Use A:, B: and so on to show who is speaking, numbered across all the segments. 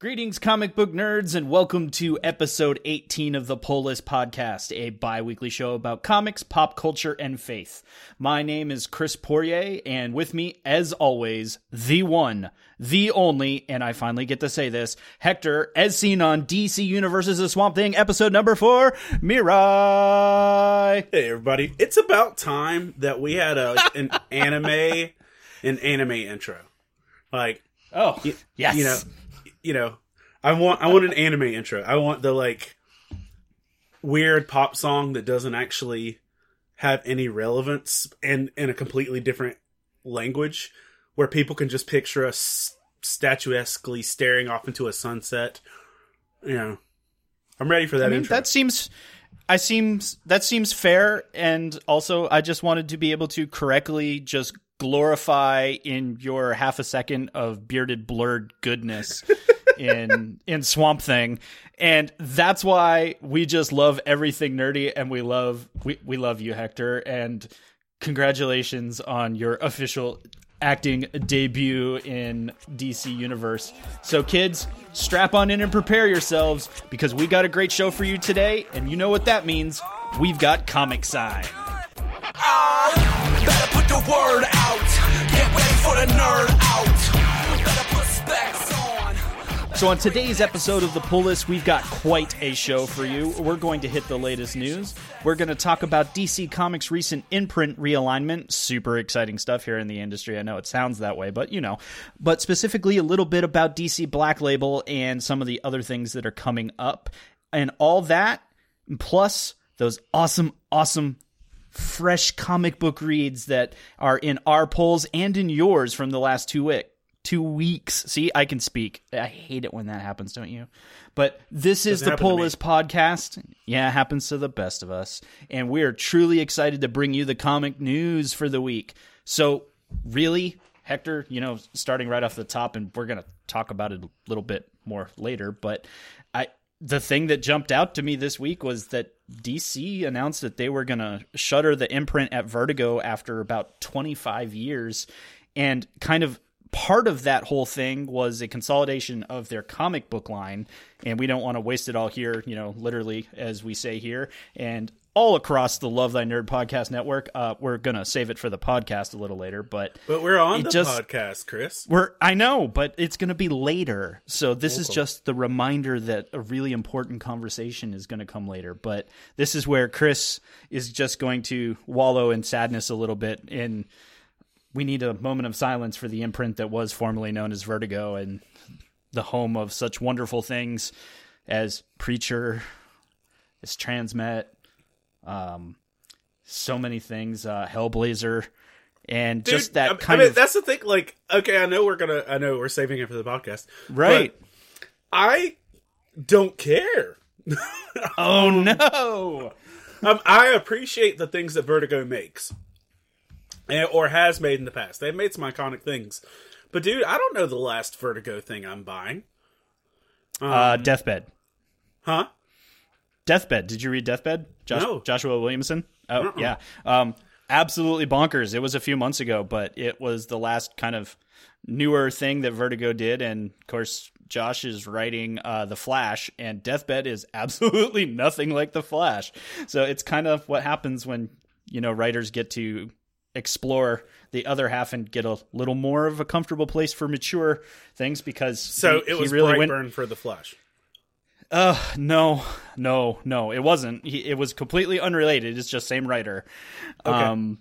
A: Greetings, comic book nerds, and welcome to episode 18 of the Pull List Podcast, a bi weekly show about comics, pop culture, and faith. My name is Chris Poirier, and with me, as always, the one, the only, and I finally get to say this, Hector, as seen on DC Universe's The Swamp Thing, episode number four, Mirai.
B: Hey everybody! It's about time that we had a an anime, an anime intro. Like,
A: Oh, yes.
B: you know, you know, I want I want an anime intro. I want the like weird pop song that doesn't actually have any relevance and in a completely different language, where people can just picture us statuesquely staring off into a sunset. You know, I'm ready for that
A: I mean,
B: intro.
A: that seems. I seems that seems fair, and also I just wanted to be able to correctly just glorify in your half a second of bearded blurred goodness in in Swamp Thing, and that's why we just love everything nerdy, and we love we we love you, Hector, and congratulations on your official acting debut in DC Universe. So, kids, strap on in and prepare yourselves because we got a great show for you today, and you know what that means. We've got Comic Sign.
C: Ah, The word out. Get ready for the nerd out.
A: So, on today's episode of The Pull List, we've got quite a show for you. We're going to hit the latest news. We're going to talk about DC Comics' recent imprint realignment. Super exciting stuff here in the industry. I know it sounds that way, but you know. But specifically, a little bit about DC Black Label and some of the other things that are coming up. And all that, plus those awesome, awesome fresh comic book reads that are in our polls and in yours from the last two week two weeks. See, I can speak. I hate it when that happens, don't you? But this is
B: Doesn't
A: the
B: to
A: Pull. List podcast. Yeah, it happens to the best of us. And we are truly excited to bring you the comic news for the week. So, really, Hector, you know, starting right off the top, and we're going to talk about it a little bit more later, but the thing that jumped out to me this week was that DC announced that they were going to shutter the imprint at Vertigo after about 25 years. And kind of part of that whole thing was a consolidation of their comic book line. And we don't want to waste it all here, you know, literally, as we say here. And all across the Love Thy Nerd podcast network. Uh, we're going to save it for the podcast a little later, but
B: but we're on the
A: just-
B: podcast, Chris.
A: we're I know, but it's going to be later. So this is just the reminder that a really important conversation is going to come later. But this is where Chris is just going to wallow in sadness a little bit and we need a moment of silence for the imprint that was formerly known as Vertigo and the home of such wonderful things as Preacher, as Transmet, um, so many things, uh, Hellblazer, and
B: Dude,
A: just that
B: I,
A: kind
B: I mean,
A: of
B: that's the thing. Like, okay, I know we're gonna, I know we're saving it for the podcast,
A: right.
B: I don't care.
A: Oh no!
B: Um, I appreciate the things that Vertigo makes, or has made in the past. They've made some iconic things, but dude, I don't know the last Vertigo thing I'm buying.
A: Uh, Deathbed.
B: Huh?
A: Deathbed. Did you read Deathbed? Josh-
B: No.
A: Joshua Williamson. Oh
B: Uh-uh.
A: yeah. Um, absolutely bonkers. It was a few months ago, but it was the last kind of newer thing that Vertigo did, and of course. Josh is writing uh, The Flash, and Deathbed is absolutely nothing like The Flash. So it's kind of what happens when you know writers get to explore the other half and get a little more of a comfortable place for mature things because
B: So
A: he-
B: it was
A: really went
B: Brightburn for the Flash.
A: Uh, no, no, no. It wasn't. He, it was completely unrelated. It's just same writer.
B: Okay.
A: Um,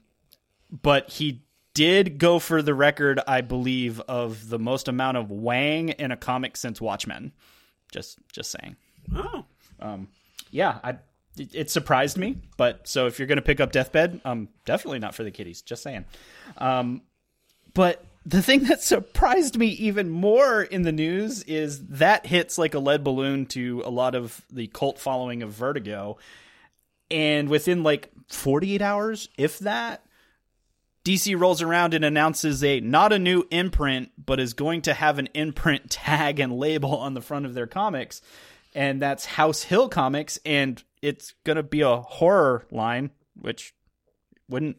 A: but he did go for the record, I believe, of the most amount of Wang in a comic since Watchmen. Just, just saying.
B: Oh,
A: Yeah, I. It, it surprised me, but so if you're gonna pick up Deathbed, um, definitely not for the kiddies. Just saying. Um, but the thing that surprised me even more in the news is that hits like a lead balloon to a lot of the cult following of Vertigo. And within like 48 hours, if that, DC rolls around and announces a not a new imprint, but is going to have an imprint tag and label on the front of their comics. And that's House Hill Comics, and it's gonna be a horror line, which wouldn't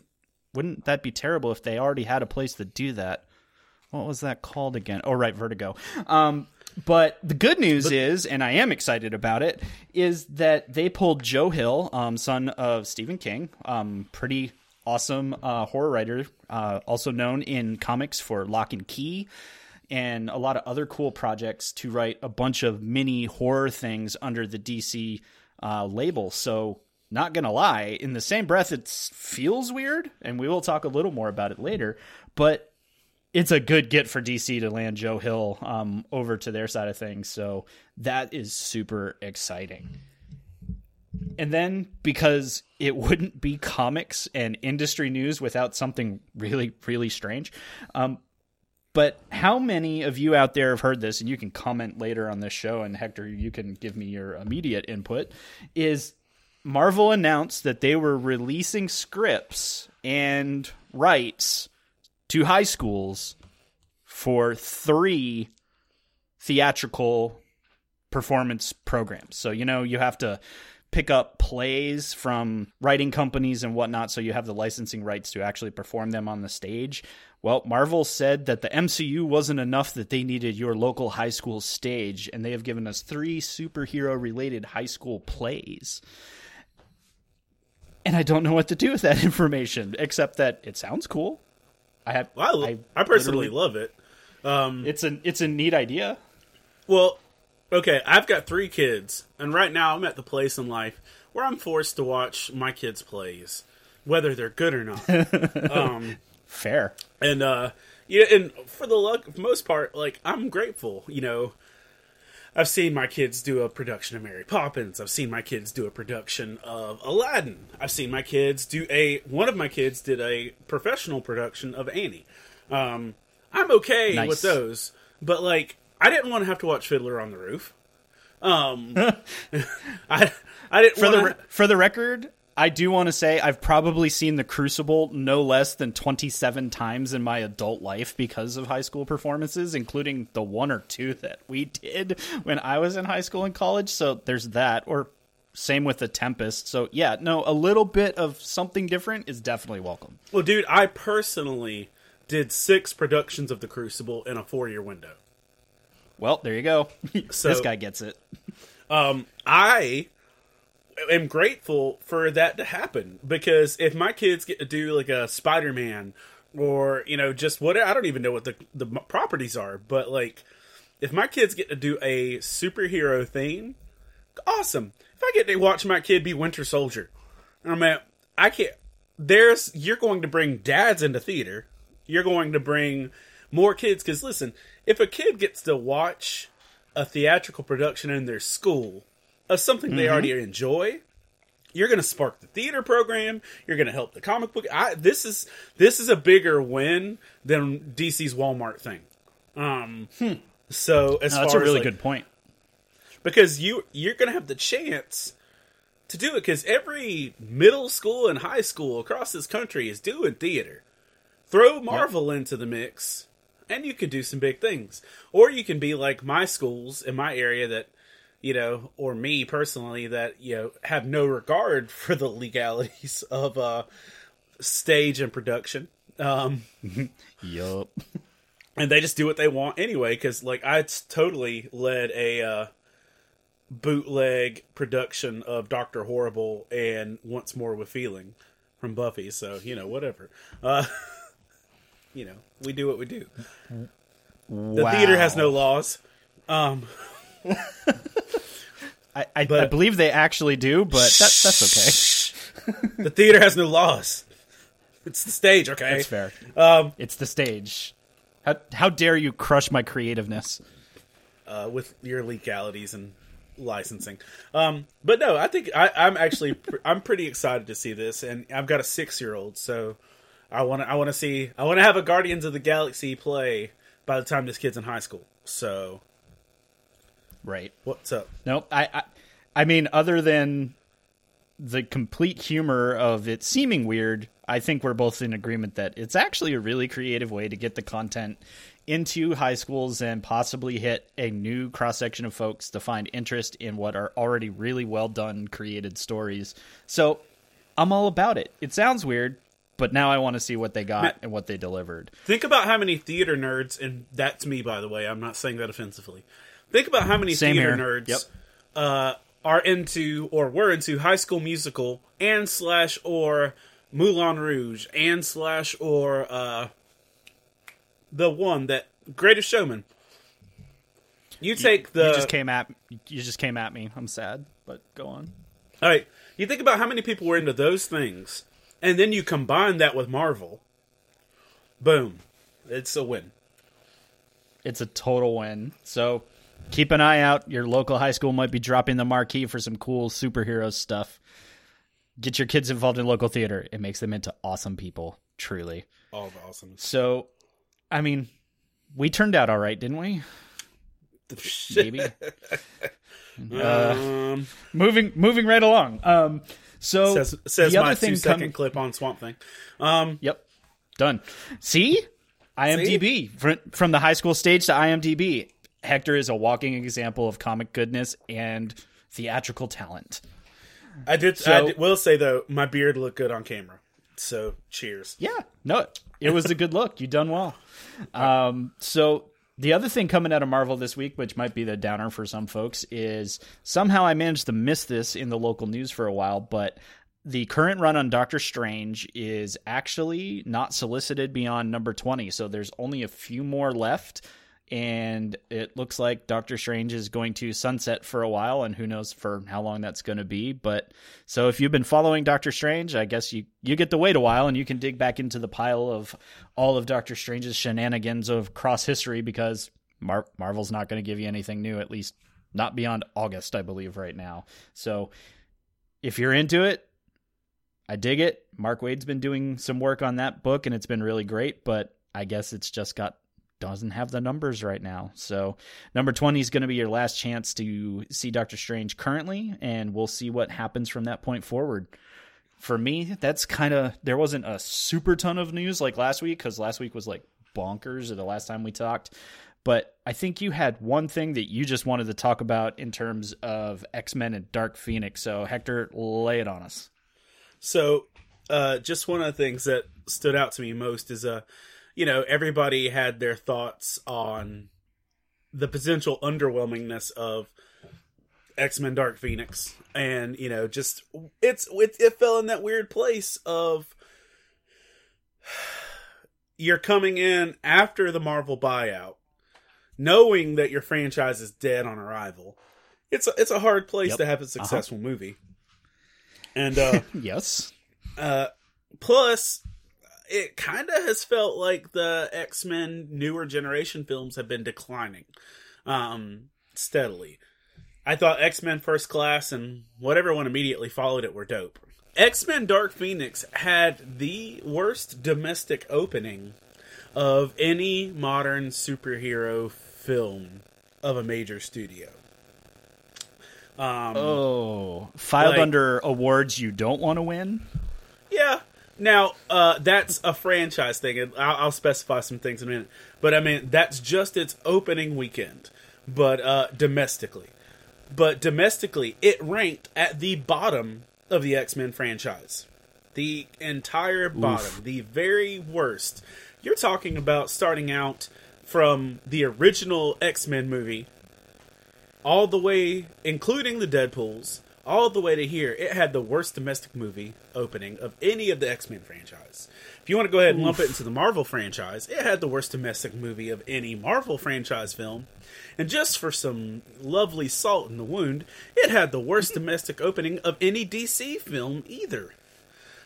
A: wouldn't that be terrible if they already had a place to do that? What was that called again? Oh, right, Vertigo. Um, But the good news is, and I am excited about it, is that they pulled Joe Hill, um, son of Stephen King, um, pretty awesome uh, horror writer, uh, also known in comics for Locke and Key and a lot of other cool projects to write a bunch of mini horror things under the DC uh, label. So, not gonna lie, in the same breath, it feels weird, and we will talk a little more about it later. But it's a good get for DC to land Joe Hill um, over to their side of things. So that is super exciting. And then because it wouldn't be comics and industry news without something really, really strange. Um, but how many of you out there have heard this? And you can comment later on this show, and Hector, you can give me your immediate input. Is Marvel announced that they were releasing scripts and rights to high schools for three theatrical performance programs. So, you know, you have to pick up plays from writing companies and whatnot, so you have the licensing rights to actually perform them on the stage. Well, Marvel said that the MCU wasn't enough, that they needed your local high school stage, and they have given us three superhero related high school plays. And I don't know what to do with that information, except that it sounds cool. I have,
B: Well, I, I personally love it.
A: it's a it's a neat idea.
B: Well, okay, I've got three kids, and right now I'm at the place in life where I'm forced to watch my kids' plays, whether they're good or not. um,
A: Fair.
B: and uh, yeah, and for the luck, most part, like I'm grateful. You know, I've seen my kids do a production of Mary Poppins. I've seen my kids do a production of Aladdin. I've seen my kids do a. One of my kids did a professional production of Annie. Um, I'm okay
A: Nice.
B: with those, but like I didn't want to have to watch Fiddler on the Roof. Um, I I didn't
A: For the
B: want
A: for the record, I do want to say I've probably seen The Crucible no less than 27 times in my adult life because of high school performances, including the one or two that we did when I was in high school and college. So there's that or same with The Tempest. So yeah, no, a little bit of something different is definitely welcome.
B: Well, dude, I personally did six productions of The Crucible in a four year window.
A: Well, there you go.
B: So-
A: this guy gets it.
B: Um, I am grateful for that to happen because if my kids get to do like a Spider Man or you know just what I don't even know what the the properties are, but like if my kids get to do a superhero thing, awesome. If I get to watch my kid be Winter Soldier, I mean, I can't. There's you're going to bring dads into theater. You're going to bring more kids because listen, if a kid gets to watch a theatrical production in their school of something they already enjoy, you're going to spark the theater program. You're going to help the comic book. I, this is this is a bigger win than DC's Walmart thing. Um, so as
A: No, that's
B: far
A: a really
B: as, like,
A: good point.
B: because you you're going to have the chance to do it because every middle school and high school across this country is doing theater. Throw Marvel into the mix, and you could do some big things. Or you can be like my schools in my area that, you know, or me personally that you know have no regard for the legalities of uh, stage and production. Um,
A: Yup.
B: and they just do what they want anyway because like I totally led a uh, bootleg production of dr horrible and once more with feeling from buffy so you know whatever uh you know we do what we do the theater has no laws um
A: I, I, I believe they actually do, but that, that's okay.
B: the theater has no laws it's the stage okay
A: That's fair.
B: um
A: It's the stage. How, how dare you crush my creativeness?
B: uh, with your legalities and licensing. Um, but no, I think I, I'm actually pr- I'm pretty excited to see this, and I've got a six year old, so I want to I want to see I want to have a Guardians of the Galaxy play by the time this kid's in high school. So
A: Right.
B: what's up?
A: No, I, I, I mean, other than the complete humor of it seeming weird, I think we're both in agreement that it's actually a really creative way to get the content into high schools and possibly hit a new cross section of folks to find interest in what are already really well done created stories. So I'm all about it. It sounds weird, but now I want to see what they got and what they delivered.
B: Think about how many theater nerds, and that's me by the way. I'm not saying that offensively. Think about how many
A: Same
B: theater
A: here.
B: nerds
A: Yep.
B: uh, are into or were into High School Musical and slash or Moulin Rouge and slash or uh, the one that Greatest Showman. You take the
A: you just came at you just came at me. I'm sad, but go on.
B: all right. You think about how many people were into those things, and then you combine that with Marvel. Boom, it's a win.
A: It's a total win. So keep an eye out. Your local high school might be dropping the marquee for some cool superhero stuff. Get your kids involved in local theater. It makes them into awesome people, truly.
B: All the awesomeness.
A: So, I mean, we turned out all right, didn't we? Maybe.
B: um,
A: moving moving right along. Um so
B: says says
A: the
B: my
A: other thing
B: two
A: coming
B: clip on Swamp Thing. Um,
A: Yep. Done. See? IMDb. Fr- From the high school stage to IMDb. Hector is a walking example of comic goodness and theatrical talent.
B: I did.
A: So-
B: I did- will say though, my beard looked good on camera. So cheers.
A: Yeah. No, it was a good look. You done well. Um, so the other thing coming out of Marvel this week, which might be the downer for some folks, is somehow I managed to miss this in the local news for a while, but the current run on Doctor Strange is actually not solicited beyond number 20. So there's only a few more left. And it looks like Doctor Strange is going to sunset for a while, and who knows for how long that's going to be. But so if you've been following Doctor Strange, I guess you you get to wait a while, and you can dig back into the pile of all of Doctor Strange's shenanigans of cross history because Mar- Marvel's not going to give you anything new, at least not beyond August, I believe, right now. So if you're into it, I dig it. Mark Waid's been doing some work on that book, and it's been really great. But I guess it's just got doesn't have the numbers right now. So number 20 is going to be your last chance to see Doctor Strange currently, and we'll see what happens from that point forward. For me, that's kind of there wasn't a super ton of news like last week because last week was like bonkers or the last time we talked. But I think you had one thing that you just wanted to talk about in terms of X Men and Dark Phoenix. So Hector, lay it on us.
B: So, uh, just one of the things that stood out to me most is, uh, you know, everybody had their thoughts on the potential underwhelmingness of X Men Dark Phoenix, and you know, just it's it, it fell in that weird place of you're coming in after the Marvel buyout, knowing that your franchise is dead on arrival. It's a, it's a hard place
A: Yep.
B: to have a successful movie, and uh,
A: Yes.
B: uh, plus, it kind of has felt like the X Men newer generation films have been declining um, steadily. I thought X Men First Class and whatever one immediately followed it were dope. X Men Dark Phoenix had the worst domestic opening of any modern superhero film of a major studio. Um,
A: Oh, filed
B: Like-
A: under awards you don't want to win.
B: Yeah. Now, uh, that's a franchise thing, and I'll, I'll specify some things in a minute. But I mean, that's just its opening weekend, but uh, domestically. But domestically, it ranked at the bottom of the X Men franchise. The entire bottom, the very worst. You're talking about starting out from the original X Men movie all the way, including the Deadpool's, all the way to here. It had the worst domestic movie opening of any of the X Men franchise. If you want to go ahead and lump it into the Marvel franchise, it had the worst domestic movie of any Marvel franchise film. And just for some lovely salt in the wound, it had the worst domestic opening of any DC film either.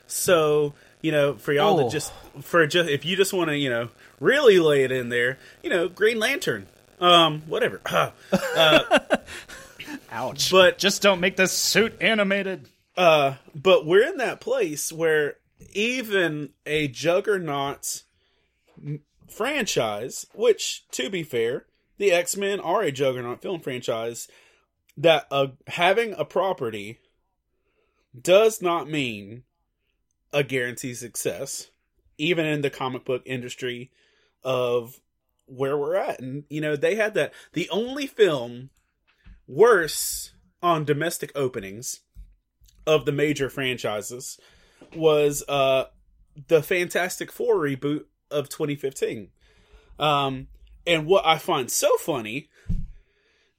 B: So, you know, for y'all
A: Oh.
B: that just for just if you just want to, you know, really lay it in there, you know, Green Lantern, um, whatever.
A: Ouch.
B: But-
A: just don't make the suit animated.
B: Uh, but we're in that place where even a juggernaut franchise, which to be fair, the X Men are a juggernaut film franchise, that uh, having a property does not mean a guaranteed success, even in the comic book industry of where we're at. And, you know, they had that. The only film worse on domestic openings of the major franchises was uh the Fantastic Four reboot of 2015. Um and what I find so funny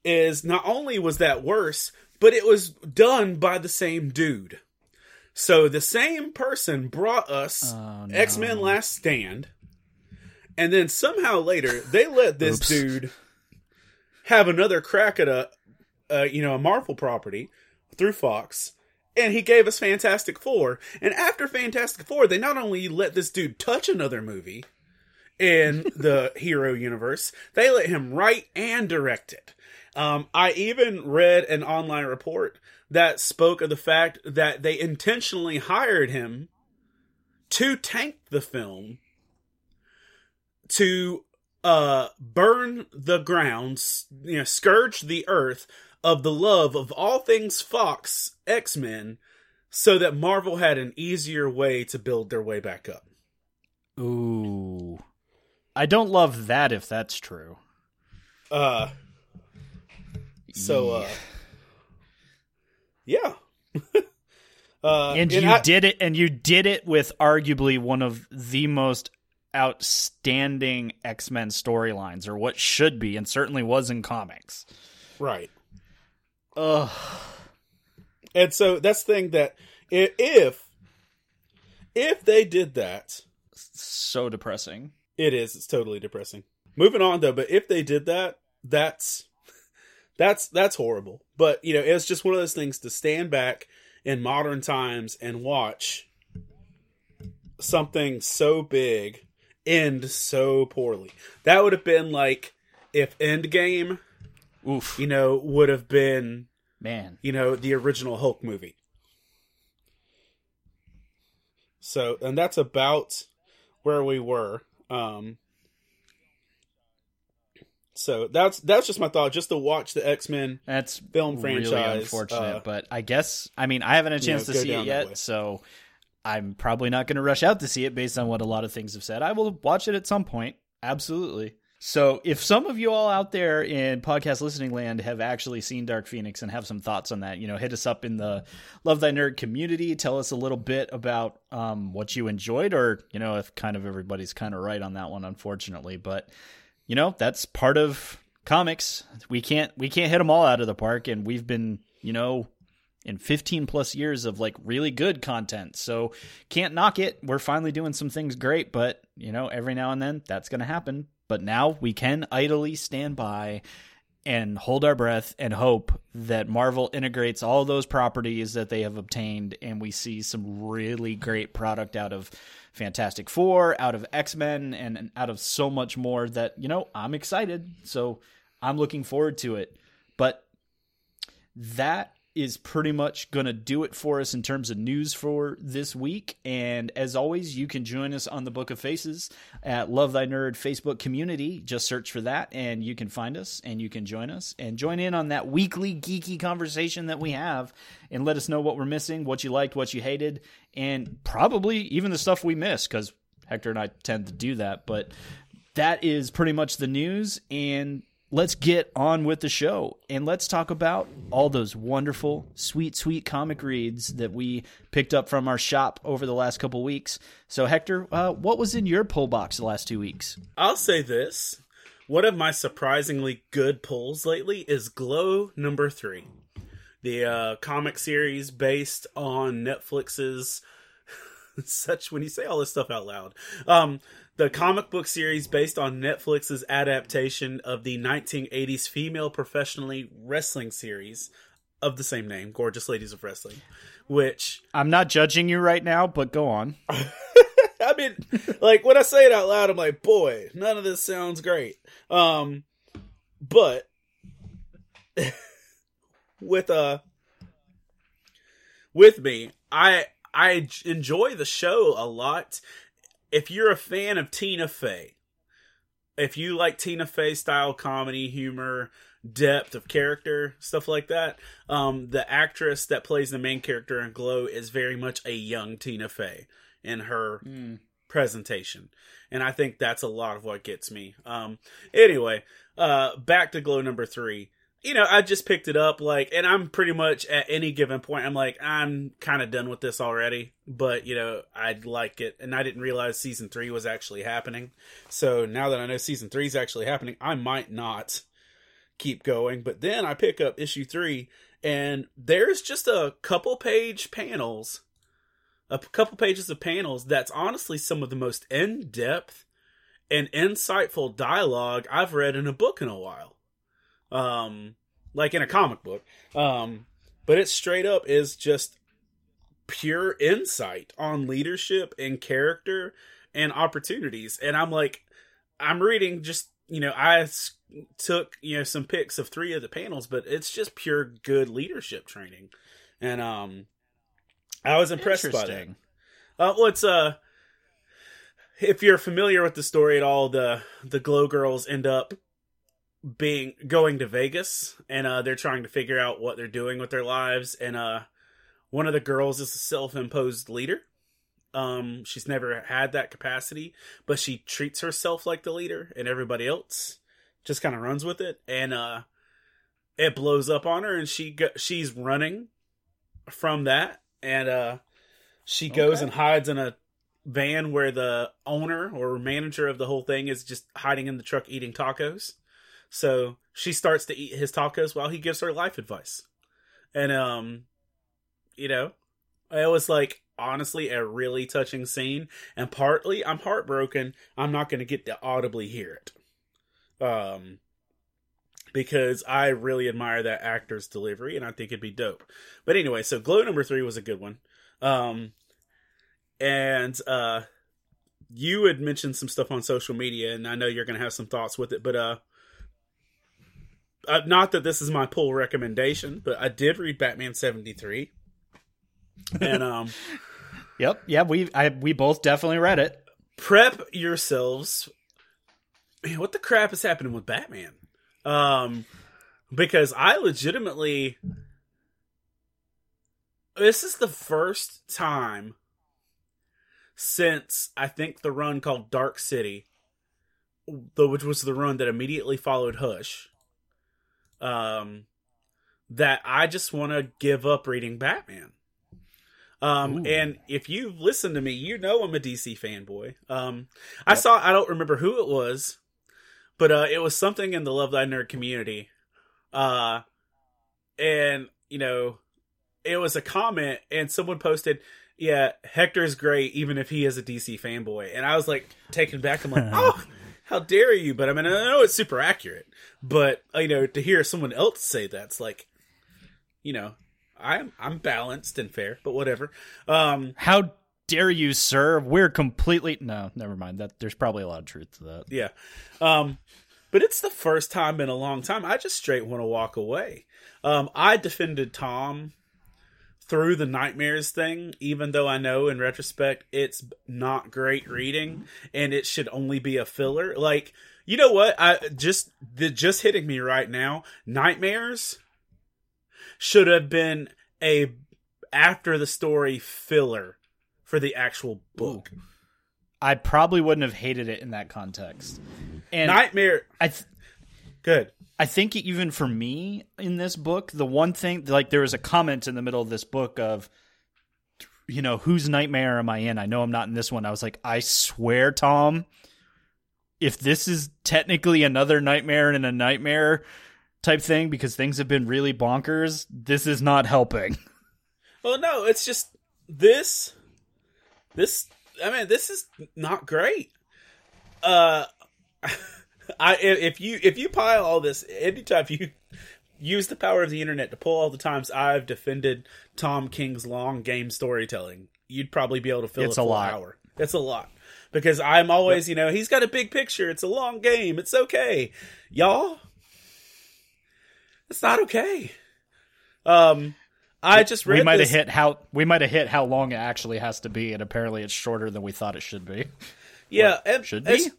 B: is not only was that worse, but it was done by the same dude. So the same person brought us
A: Oh, no.
B: X Men Last Stand, and then somehow later they let this dude have another crack at a, uh, you know, a Marvel property through Fox, and he gave us Fantastic Four. And after Fantastic Four, they not only let this dude touch another movie in the hero universe, they let him write and direct it. Um, I even read an online report that spoke of the fact that they intentionally hired him to tank the film to uh burn the grounds you know scourge the earth of the love of all things fox x-men so that marvel had an easier way to build their way back up
A: Ooh. I don't love that if that's true.
B: uh so uh yeah uh
A: and you
B: I-
A: did it and you did it with arguably one of the most outstanding X-Men storylines or what should be and certainly was in comics.
B: right
A: Ugh.
B: And so that's the thing that if if they did that,
A: So depressing.
B: it is it's totally depressing. Moving on though, but if they did that, that's that's that's horrible. But you know, it's just one of those things to stand back in modern times and watch something so big end so poorly. That would have been like if Endgame,
A: Oof.
B: you know, would have been
A: Man.
B: you know, the original Hulk movie. So, and that's about where we were. Um, so that's that's just my thought. Just to watch the X Men.
A: That's
B: Film
A: really
B: franchise,
A: unfortunate,
B: uh,
A: but I guess I mean I haven't had a
B: you know,
A: chance to
B: go
A: see
B: down
A: it
B: that way.
A: yet, so I'm probably not going to rush out to see it based on what a lot of things have said. I will watch it at some point, absolutely. So if some of you all out there in podcast listening land have actually seen Dark Phoenix and have some thoughts on that, you know, hit us up in the Love Thy Nerd community. Tell us a little bit about um, what you enjoyed, or you know, if kind of everybody's kind of right on that one, unfortunately, but you know that's part of comics. We can't we can't hit them all out of the park and we've been you know in 15 plus years of like really good content. So can't knock it. We're finally doing some things great but you know every now and then that's going to happen but now we can idly stand by and hold our breath and hope that Marvel integrates all those properties that they have obtained and we see some really great product out of Fantastic Four, out of X Men, and and out of so much more that, you know, I'm excited. So I'm looking forward to it. But that is pretty much going to do it for us in terms of news for this week. And as always, you can join us on the Book of Faces at Love Thy Nerd Facebook community. Just search for that and you can find us and you can join us and join in on that weekly geeky conversation that we have and let us know what we're missing, what you liked, what you hated, and probably even the stuff we missed because Hector and I tend to do that. But that is pretty much the news and let's get on with the show and let's talk about all those wonderful sweet sweet comic reads that we picked up from our shop over the last couple weeks so hector uh, what was in your pull box the last two weeks
B: I'll say this: one of my surprisingly good pulls lately is Glow number three, the uh, comic series based on Netflix's. such when you say all this stuff out loud, um, the comic book series based on Netflix's adaptation of the 1980s female professionally wrestling series of the same name, Gorgeous Ladies of Wrestling, which
A: i'm not judging you right now but go on
B: I mean, like when I say it out loud, I'm like, boy, none of this sounds great. Um, but with uh, with me, I I enjoy the show a lot. If you're a fan of Tina Fey, if you like Tina Fey style comedy, humor, depth of character, stuff like that, um, the actress that plays the main character in Glow is very much a young Tina Fey in her presentation. And I think that's a lot of what gets me. Um anyway, uh back to glow number 3. You know, I just picked it up like and I'm pretty much at any given point I'm like I'm kind of done with this already, but you know, I'd like it and I didn't realize season 3 was actually happening. So now that I know season 3 is actually happening, I might not keep going. But then I pick up issue three, and there's just a couple page panels, a couple pages of panels that's honestly some of the most in depth and insightful dialogue I've read in a book in a while. Um, like in a comic book. Um, but it straight up is just pure insight on leadership and character and opportunities. And I'm like, I'm reading just, you know, I took, you know, some pics of three of the panels, but it's just pure good leadership training. And, um, I was impressed by that. Uh, well, it's, uh, if you're familiar with the story at all, the, the glow girls end up being going to Vegas and uh they're trying to figure out what they're doing with their lives and uh one of the girls is a self-imposed leader. Um she's never had that capacity, but she treats herself like the leader and everybody else just kind of runs with it and uh it blows up on her and she go- she's running from that and uh she goes
A: Okay.
B: and hides in a van where the owner or manager of the whole thing is just hiding in the truck eating tacos. So she starts to eat his tacos while he gives her life advice. And um you know, it was like honestly a really touching scene and partly I'm heartbroken I'm not going to get to audibly hear it. Um because I really admire that actor's delivery and I think it'd be dope. But anyway, so Glow number 3 was a good one. Um and uh you had mentioned some stuff on social media and I know you're going to have some thoughts with it, but uh uh, not that this is my pull recommendation, but I did read Batman 73. And um
A: Yep. Yeah, we I we both definitely read it.
B: prep yourselves. Man, what the crap is happening with Batman? Um because I legitimately this is the first time since I think the run called Dark City, the which was the run that immediately followed Hush. Um, that I just want to give up reading Batman. Um,
A: Ooh.
B: and if you've listened to me, you know I'm a DC fanboy. Um, I saw I don't remember who it was, but uh, it was something in the Love Thy Nerd community. Uh, and you know, it was a comment, and someone posted, "Yeah, Hector's great, even if he is a DC fanboy." And I was like taken back. I'm like, "Oh, how dare you!" But I mean, I know it's super accurate, but uh, you know, to hear someone else say that's like, you know, I'm I'm balanced and fair, but whatever. Um,
A: How dare you, sir? We're completely no, never mind. That there's probably a lot of truth to that.
B: Yeah. Um but it's the first time in a long time I just straight want to walk away. Um I defended Tom through the nightmares thing even though I know in retrospect it's not great reading and it should only be a filler. Like, you know what? I just the just hitting me right now. Nightmares should have been a after the story filler for the actual book.
A: I probably wouldn't have hated it in that context. And
B: Nightmare
A: I th-
B: good.
A: I think even for me in this book, the one thing like there was a comment in the middle of this book of you know, whose nightmare am I in? I know I'm not in this one. I was like, I swear, Tom, if this is technically another nightmare in a nightmare type thing because things have been really bonkers, this is not helping.
B: Well, no, it's just this. This, I mean, this is not great. Uh, I if you if you pile all this, anytime you use the power of the internet to pull all the times I've defended Tom King's long game storytelling, you'd probably be able to fill
A: It's
B: a
A: a lot.
B: hour. It's a lot because I'm always, you know, he's got a big picture. It's a long game. It's okay, y'all. It's not okay. Um, I just read
A: we might have hit how we might have hit how long it actually has to be, and apparently it's shorter than we thought it should be.
B: Yeah, and
A: should be?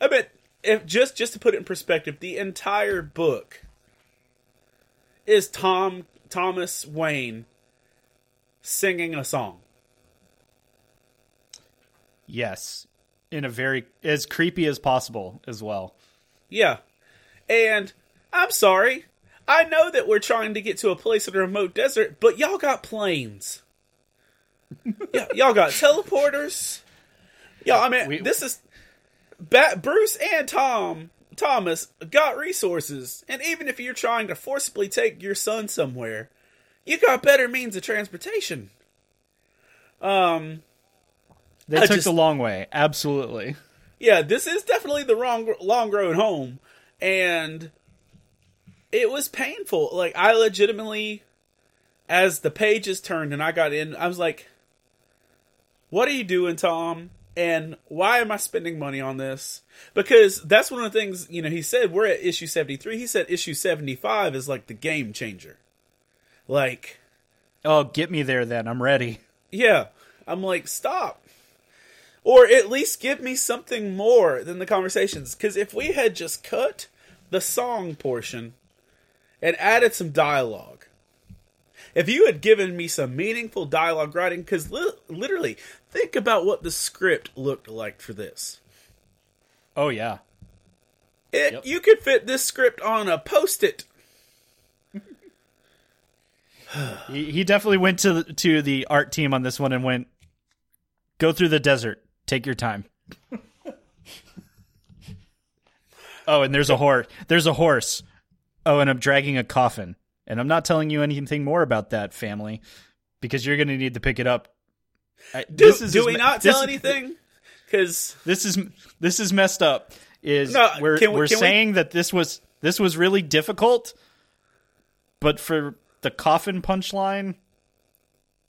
B: I mean, if just just to put it in perspective, the entire book is Tom Thomas Wayne singing a song.
A: Yes, in a very as creepy as possible as well.
B: Yeah, and I'm sorry, I know that we're trying to get to a place in a remote desert, but y'all got planes. yeah, y'all got teleporters. Y'all, I mean,
A: We-
B: this is Bat Bruce and Tom Thomas got resources, and even if you're trying to forcibly take your son somewhere, you got better means of transportation. Um,
A: They
B: I
A: took
B: just-
A: the long way. Absolutely.
B: yeah, this is definitely the wrong long road home, and it was painful. Like I legitimately, as the pages turned and I got in, I was like, "What are you doing, Tom?" And why am I spending money on this? Because that's one of the things you know. He said we're at issue seventy three. He said issue seventy five is like the game changer. Like,
A: Oh, get me there then. I'm ready.
B: yeah, I'm like, stop. Or at least give me something more than the conversations. Because if we had just cut the song portion and added some dialogue, if you had given me some meaningful dialogue writing, because li- literally, think about what the script looked like for this.
A: Oh yeah.
B: It,
A: Yep.
B: You could fit this script on a post it.
A: He, he definitely went to the, to the art team on this one and went, "Go through the desert. Take your time." oh, and there's a horse. There's a horse. Oh, and I'm dragging a coffin. And I'm not telling you anything more about that family because you're going to need to pick it up. I,
B: Do,
A: this is
B: do we
A: me-
B: not
A: this-
B: tell anything? Because
A: This is this is messed up. Is
B: No,
A: we're
B: we-
A: we're
B: can we-
A: saying that this was this was really difficult, but for the coffin punchline,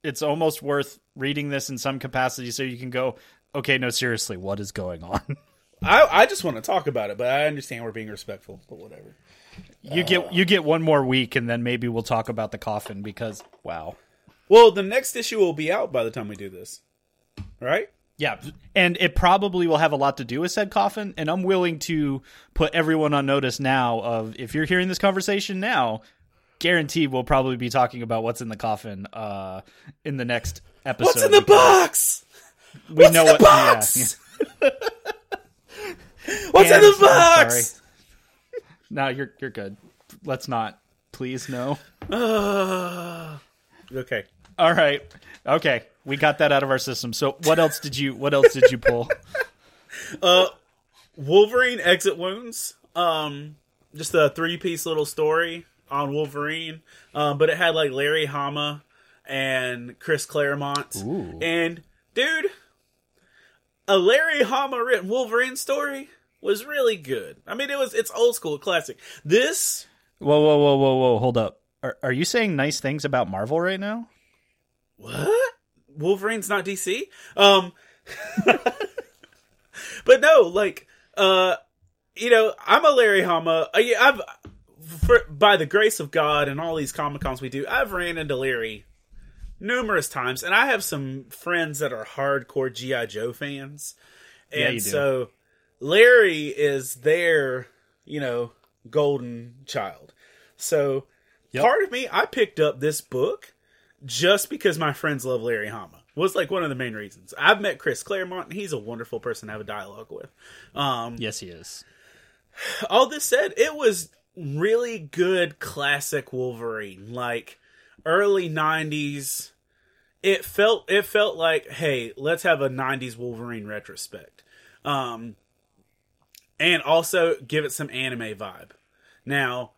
A: it's almost worth reading this in some capacity so you can go, okay, no, seriously, what is going on?
B: I, I just want to talk about it, but I understand we're being respectful, but whatever.
A: You get you get one more week, and then maybe we'll talk about the coffin because wow,
B: Well, the next issue will be out by the time we do this. Right?
A: yeah, and it probably will have a lot to do with said coffin. And I'm willing to put everyone on notice now of if you're hearing this conversation now, guaranteed we'll probably be talking about what's in the coffin uh, in the next episode.
B: What's in the box?
A: We
B: What's
A: know
B: in the
A: what
B: box?
A: yeah,
B: What's
A: yeah.
B: in the
A: And-
B: box?
A: No, you're you're good. Let's not, please. No.
B: okay.
A: All right. Okay, we got that out of our system. So, what else did you? What else did you pull?
B: uh Wolverine exit wounds. Um, just a three piece little story on Wolverine. Um, but it had like Larry Hama and Chris Claremont.
A: Ooh.
B: And dude, a Larry Hama written Wolverine story was really good. I mean, it was it's old school classic. This
A: Whoa, whoa, whoa, whoa, whoa! Hold up. Are are you saying nice things about Marvel right now?
B: what? Wolverine's not DC? Um But no, like uh you know, I'm a Larry Hama. I've for, by the grace of God and all these Comic Cons we do, I've ran into Larry numerous times and I have some friends that are hardcore GI Joe fans. And
A: Yeah,
B: so Larry is their, you know, golden child. So
A: Yep.
B: part of me, I picked up this book just because my friends love Larry Hama. Was like one of the main reasons. I've met Chris Claremont, and he's a wonderful person to have a dialogue with. Um,
A: Yes, he is.
B: all this said, it was really good classic Wolverine, like early '90s. It felt it felt like, hey, let's have a '90s Wolverine retrospect, um, and also give it some anime vibe. Now,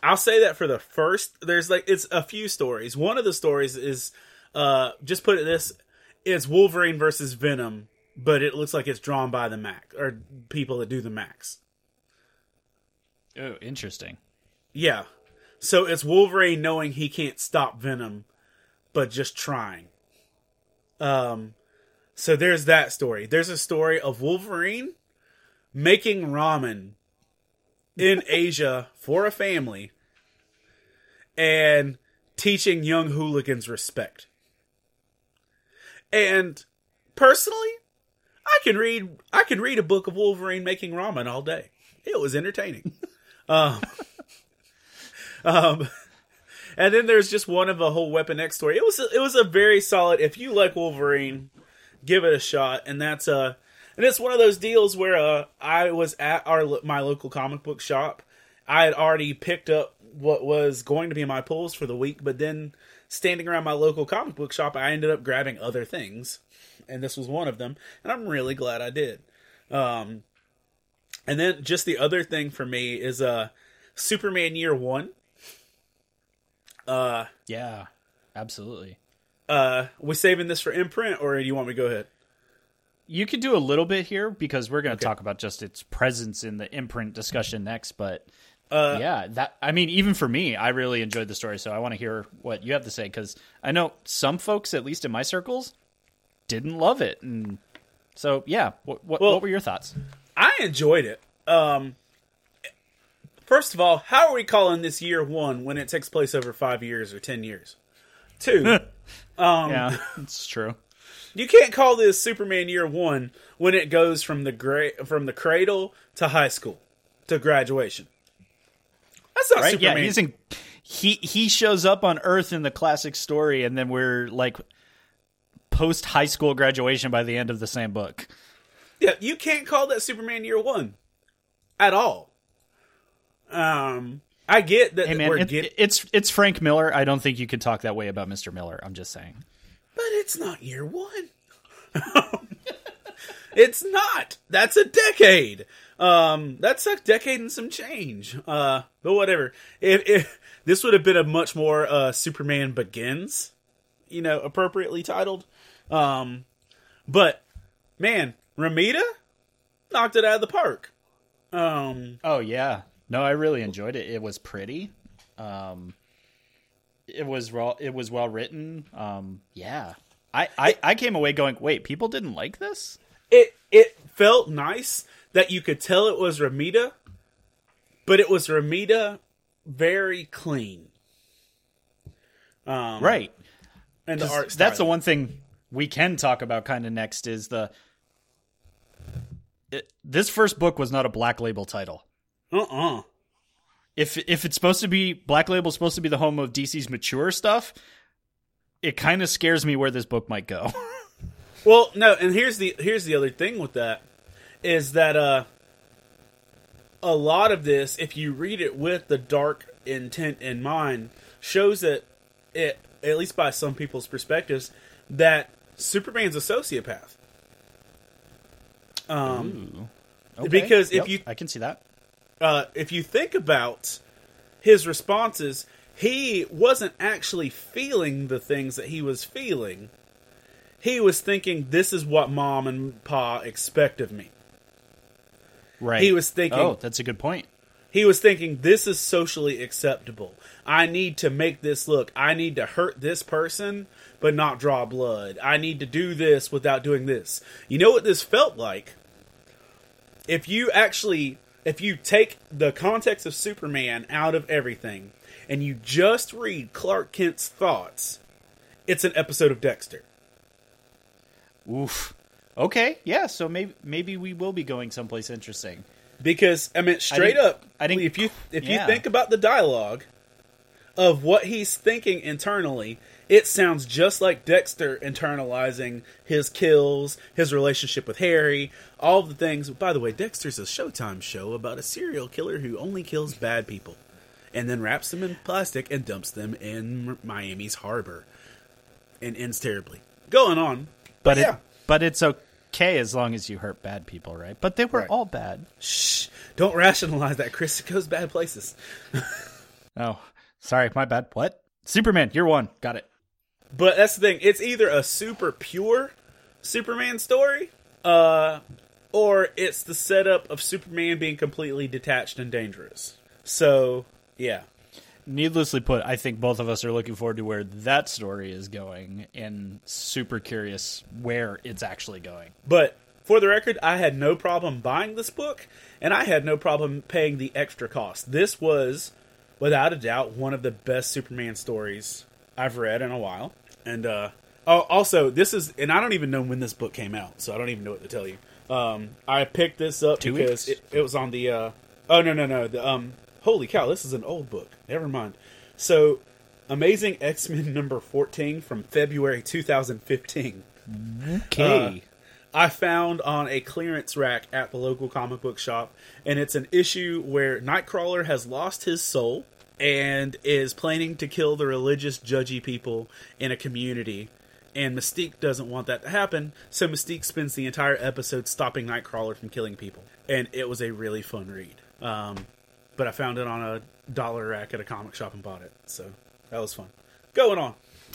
B: I'll say that for the first, there's like it's a few stories. One of the stories is, uh, just put it this: it's Wolverine versus Venom, but it looks like it's drawn by the Mac or people that do the Macs.
A: Oh, interesting.
B: Yeah. So it's Wolverine knowing he can't stop Venom, but just trying. Um so there's that story. There's a story of Wolverine making ramen in Asia for a family and teaching young hooligans respect. And personally, I can read I can read a book of Wolverine making ramen all day. It was entertaining. um um, and then there's just one of a whole Weapon X story. It was a, it was a very solid. If you like Wolverine, give it a shot. And that's uh and it's one of those deals where uh I was at our my local comic book shop. I had already picked up what was going to be my pulls for the week, but then standing around my local comic book shop, I ended up grabbing other things, and this was one of them. And I'm really glad I did. Um, And then just the other thing for me is uh Superman Year One. Uh,
A: Yeah, absolutely.
B: uh, we saving this for imprint, or do you want me to go ahead?
A: You could do a little bit here because we're going to talk about just its presence in the imprint discussion next. But
B: Uh,
A: yeah, that I mean, even for me, I really enjoyed the story. So I want to hear what you have to say because I know some folks, at least in my circles, didn't love it. And so yeah, what what,
B: Well-
A: what were your thoughts?
B: I enjoyed it. Um, first of all, how are we calling this year one when it takes place over five years or ten years? Two, um,
A: yeah, it's true.
B: You can't call this Superman Year One when it goes from the gra- from the cradle to high school to graduation. That's not
A: Right?
B: Superman.
A: Yeah, he's in, he he shows up on Earth in the classic story, and then we're like post high school graduation by the end of the same book.
B: Yeah, you can't call that Superman Year One at all. Um, I get that
A: Hey man,
B: we're
A: it-
B: get,
A: it's it's Frank Miller. I don't think you could talk that way about Mr. Miller. I'm just saying.
B: But it's not year one. it's not. That's a decade. Um, that's a decade and some change. Uh, but whatever. If, if this would have been a much more uh, Superman Begins, you know, appropriately titled. Um, but man, Romita knocked it out of the park. Um,
A: Oh yeah, no, I really enjoyed it. It was pretty. Um, it was well. It was well written. Um, yeah, I, I I came away going, wait, people didn't like this.
B: it it felt nice that you could tell it was Romita, but it was Romita very clean. Um,
A: Right.
B: and the art.
A: that's the one thing we can talk about kind of next is the it, this first book was not a black label title
B: Uh-uh.
A: If if it's supposed to be black label supposed to be the home of dc's mature stuff it kind of scares me where this book might go
B: Well, no, and here's the here's the other thing with that is that uh a lot of this, if you read it with the dark intent in mind, shows that it at least by some people's perspectives that Superman's a sociopath. Um
A: Okay.
B: Because if
A: Yep,
B: you-
A: i can see that
B: uh, if you think about his responses, he wasn't actually feeling the things that he was feeling. He was thinking, "This is what mom and pa expect of me."
A: right
B: He was thinking-
A: oh that's a good point
B: He was thinking, "This is socially acceptable. I need to make this look. I need to hurt this person, but not draw blood. I need to do this without doing this." You know what this felt like? If you actually, if you take the context of Superman out of everything, and you just read Clark Kent's thoughts, it's an episode of Dexter.
A: oof okay yeah so maybe maybe we will be going someplace interesting
B: Because I mean, straight
A: didn't-
B: up,
A: I didn't-
B: if you if
A: yeah.
B: you think about the dialogue of what he's thinking internally, it sounds just like Dexter internalizing his kills, his relationship with Harry, all the things. By the way, Dexter's a Showtime show about a serial killer who only kills bad people, and then wraps them in plastic and dumps them in Miami's harbor, and ends terribly. Going on,
A: but
B: yeah.
A: it but it's okay as long as you hurt bad people right but they were
B: Right.
A: all bad
B: Shh! Don't rationalize that. Chris It goes bad places.
A: Oh, sorry, my bad. What? Superman, you're one. Got it.
B: But that's the thing. It's either a super pure Superman story, uh, or it's the setup of Superman being completely detached and dangerous. So, yeah.
A: Needlessly put, I think both of us are looking forward to where that story is going and super curious where it's actually going.
B: But for the record, I had no problem buying this book, and I had no problem paying the extra cost. This was, without a doubt, one of the best Superman stories I've read in a while. And uh, oh, also, this is, and I don't even know when this book came out, so I don't even know what to tell you. Um, I picked this up
A: Two
B: because it, it was on the. Uh, oh no no no! The um, holy cow! This is an old book. Never mind. So, Amazing X Men number fourteen from February two thousand fifteen.
A: Okay.
B: I found on a clearance rack at the local comic book shop, and it's an issue where Nightcrawler has lost his soul and is planning to kill the religious, judgy people in a community. And Mystique doesn't want that to happen, so Mystique spends the entire episode stopping Nightcrawler from killing people. And it was a really fun read. Um, but I found it on a dollar rack at a comic shop and bought it, so that was fun. Going on.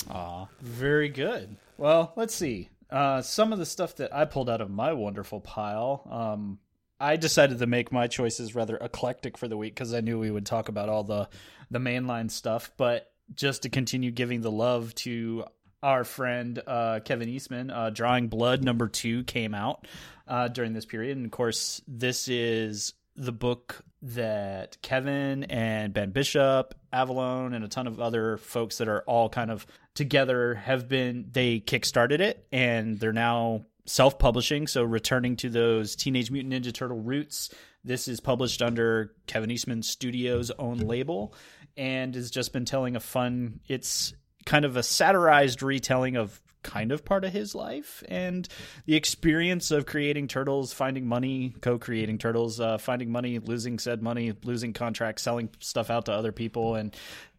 A: Ah, very good. Well, let's see. Uh, some of the stuff that I pulled out of my wonderful pile. Um, I decided to make my choices rather eclectic for the week because I knew we would talk about all the the mainline stuff. But just to continue giving the love to our friend uh, Kevin Eastman, uh, Drawing Blood number two came out uh, during this period, and of course, this is the book that Kevin and Ben Bishop, Avallone, and a ton of other folks that are all kind of together have been they kickstarted it and they're now self-publishing so returning to those teenage mutant ninja turtle roots. This is published under kevin eastman studios own label and has just been telling a fun it's kind of a satirized retelling of kind of part of his life and the experience of creating turtles finding money co-creating turtles uh, finding money losing said money losing contracts selling stuff out to other people and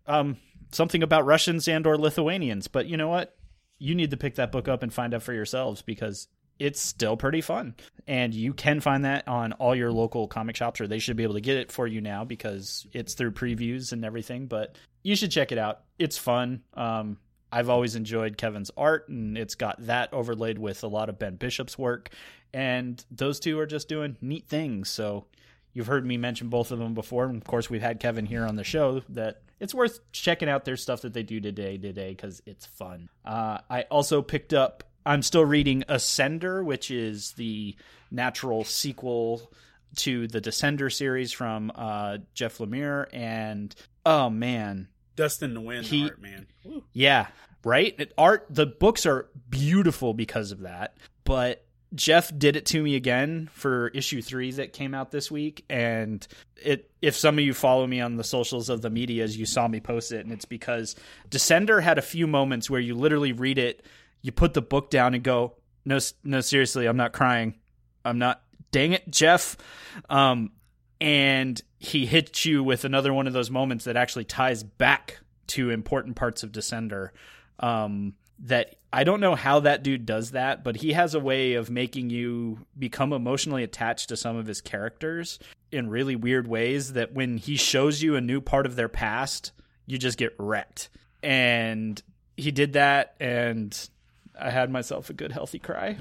A: um, something about russians and or lithuanians. But you know what you need to pick that book up and find out for yourselves because it's still pretty fun. And you can find that on all your local comic shops, or they should be able to get it for you now because it's through previews and everything. But you should check it out. It's fun. Um, I've always enjoyed Kevin's art, and it's got that overlaid with a lot of Ben Bishop's work. And those two are just doing neat things. So you've heard me mention both of them before. And of course, we've had Kevin here on the show that it's worth checking out their stuff that they do today today because it's fun. Uh, I also picked up. I'm still reading Ascender, which is the natural sequel to the Descender series from uh, Jeff Lemire, and oh man,
B: Dustin Nguyen
A: He-
B: art, man. Woo.
A: yeah, right. It, art. The books are beautiful because of that. But Jeff did it to me again for issue three that came out this week, and it. If some of you follow me on the socials of the medias, you saw me post it, and it's because Descender had a few moments where you literally read it, you put the book down, and go, "No, no, seriously, I'm not crying. I'm not. Dang it, Jeff." Um, and he hits you with another one of those moments that actually ties back to important parts of Descender. Um, that I don't know how that dude does that, but he has a way of making you become emotionally attached to some of his characters in really weird ways that when he shows you a new part of their past, you just get wrecked. And he did that, and I had myself a good, healthy cry.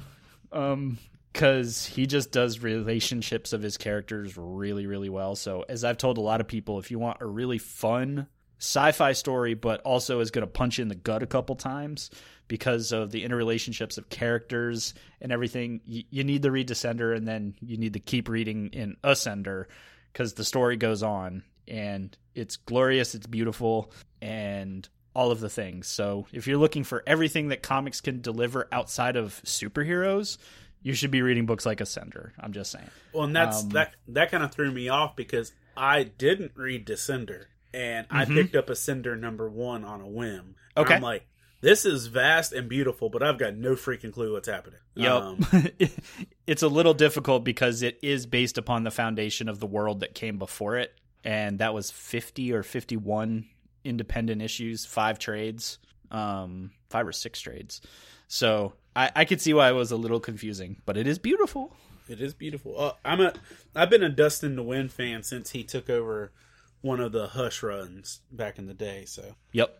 A: Um, because he just does relationships of his characters really, really well. So, as I've told a lot of people, if you want a really fun sci-fi story, but also is going to punch you in the gut a couple times because of the interrelationships of characters and everything, you, you need to read Descender, and then you need to keep reading in Ascender because the story goes on and it's glorious, it's beautiful, and all of the things. So, if you're looking for everything that comics can deliver outside of superheroes, you should be reading books like Ascender. I'm just saying.
B: Well, and that's
A: Um,
B: that. That kind of threw me off because I didn't read Descender, and I
A: Mhm.
B: picked up Ascender number one on a whim.
A: Okay.
B: I'm like, this is vast and beautiful, but I've got no freaking clue what's happening.
A: Yep.
B: Um,
A: it's a little difficult because it is based upon the foundation of the world that came before it. And that was 50 or 51 independent issues, five trades, um, five or six trades. So I, I could see why it was a little confusing, but it is beautiful.
B: It is beautiful. Uh, I'm a. I've been a Dustin Nguyen fan since he took over one of the Hush runs back in the day. So
A: Yep.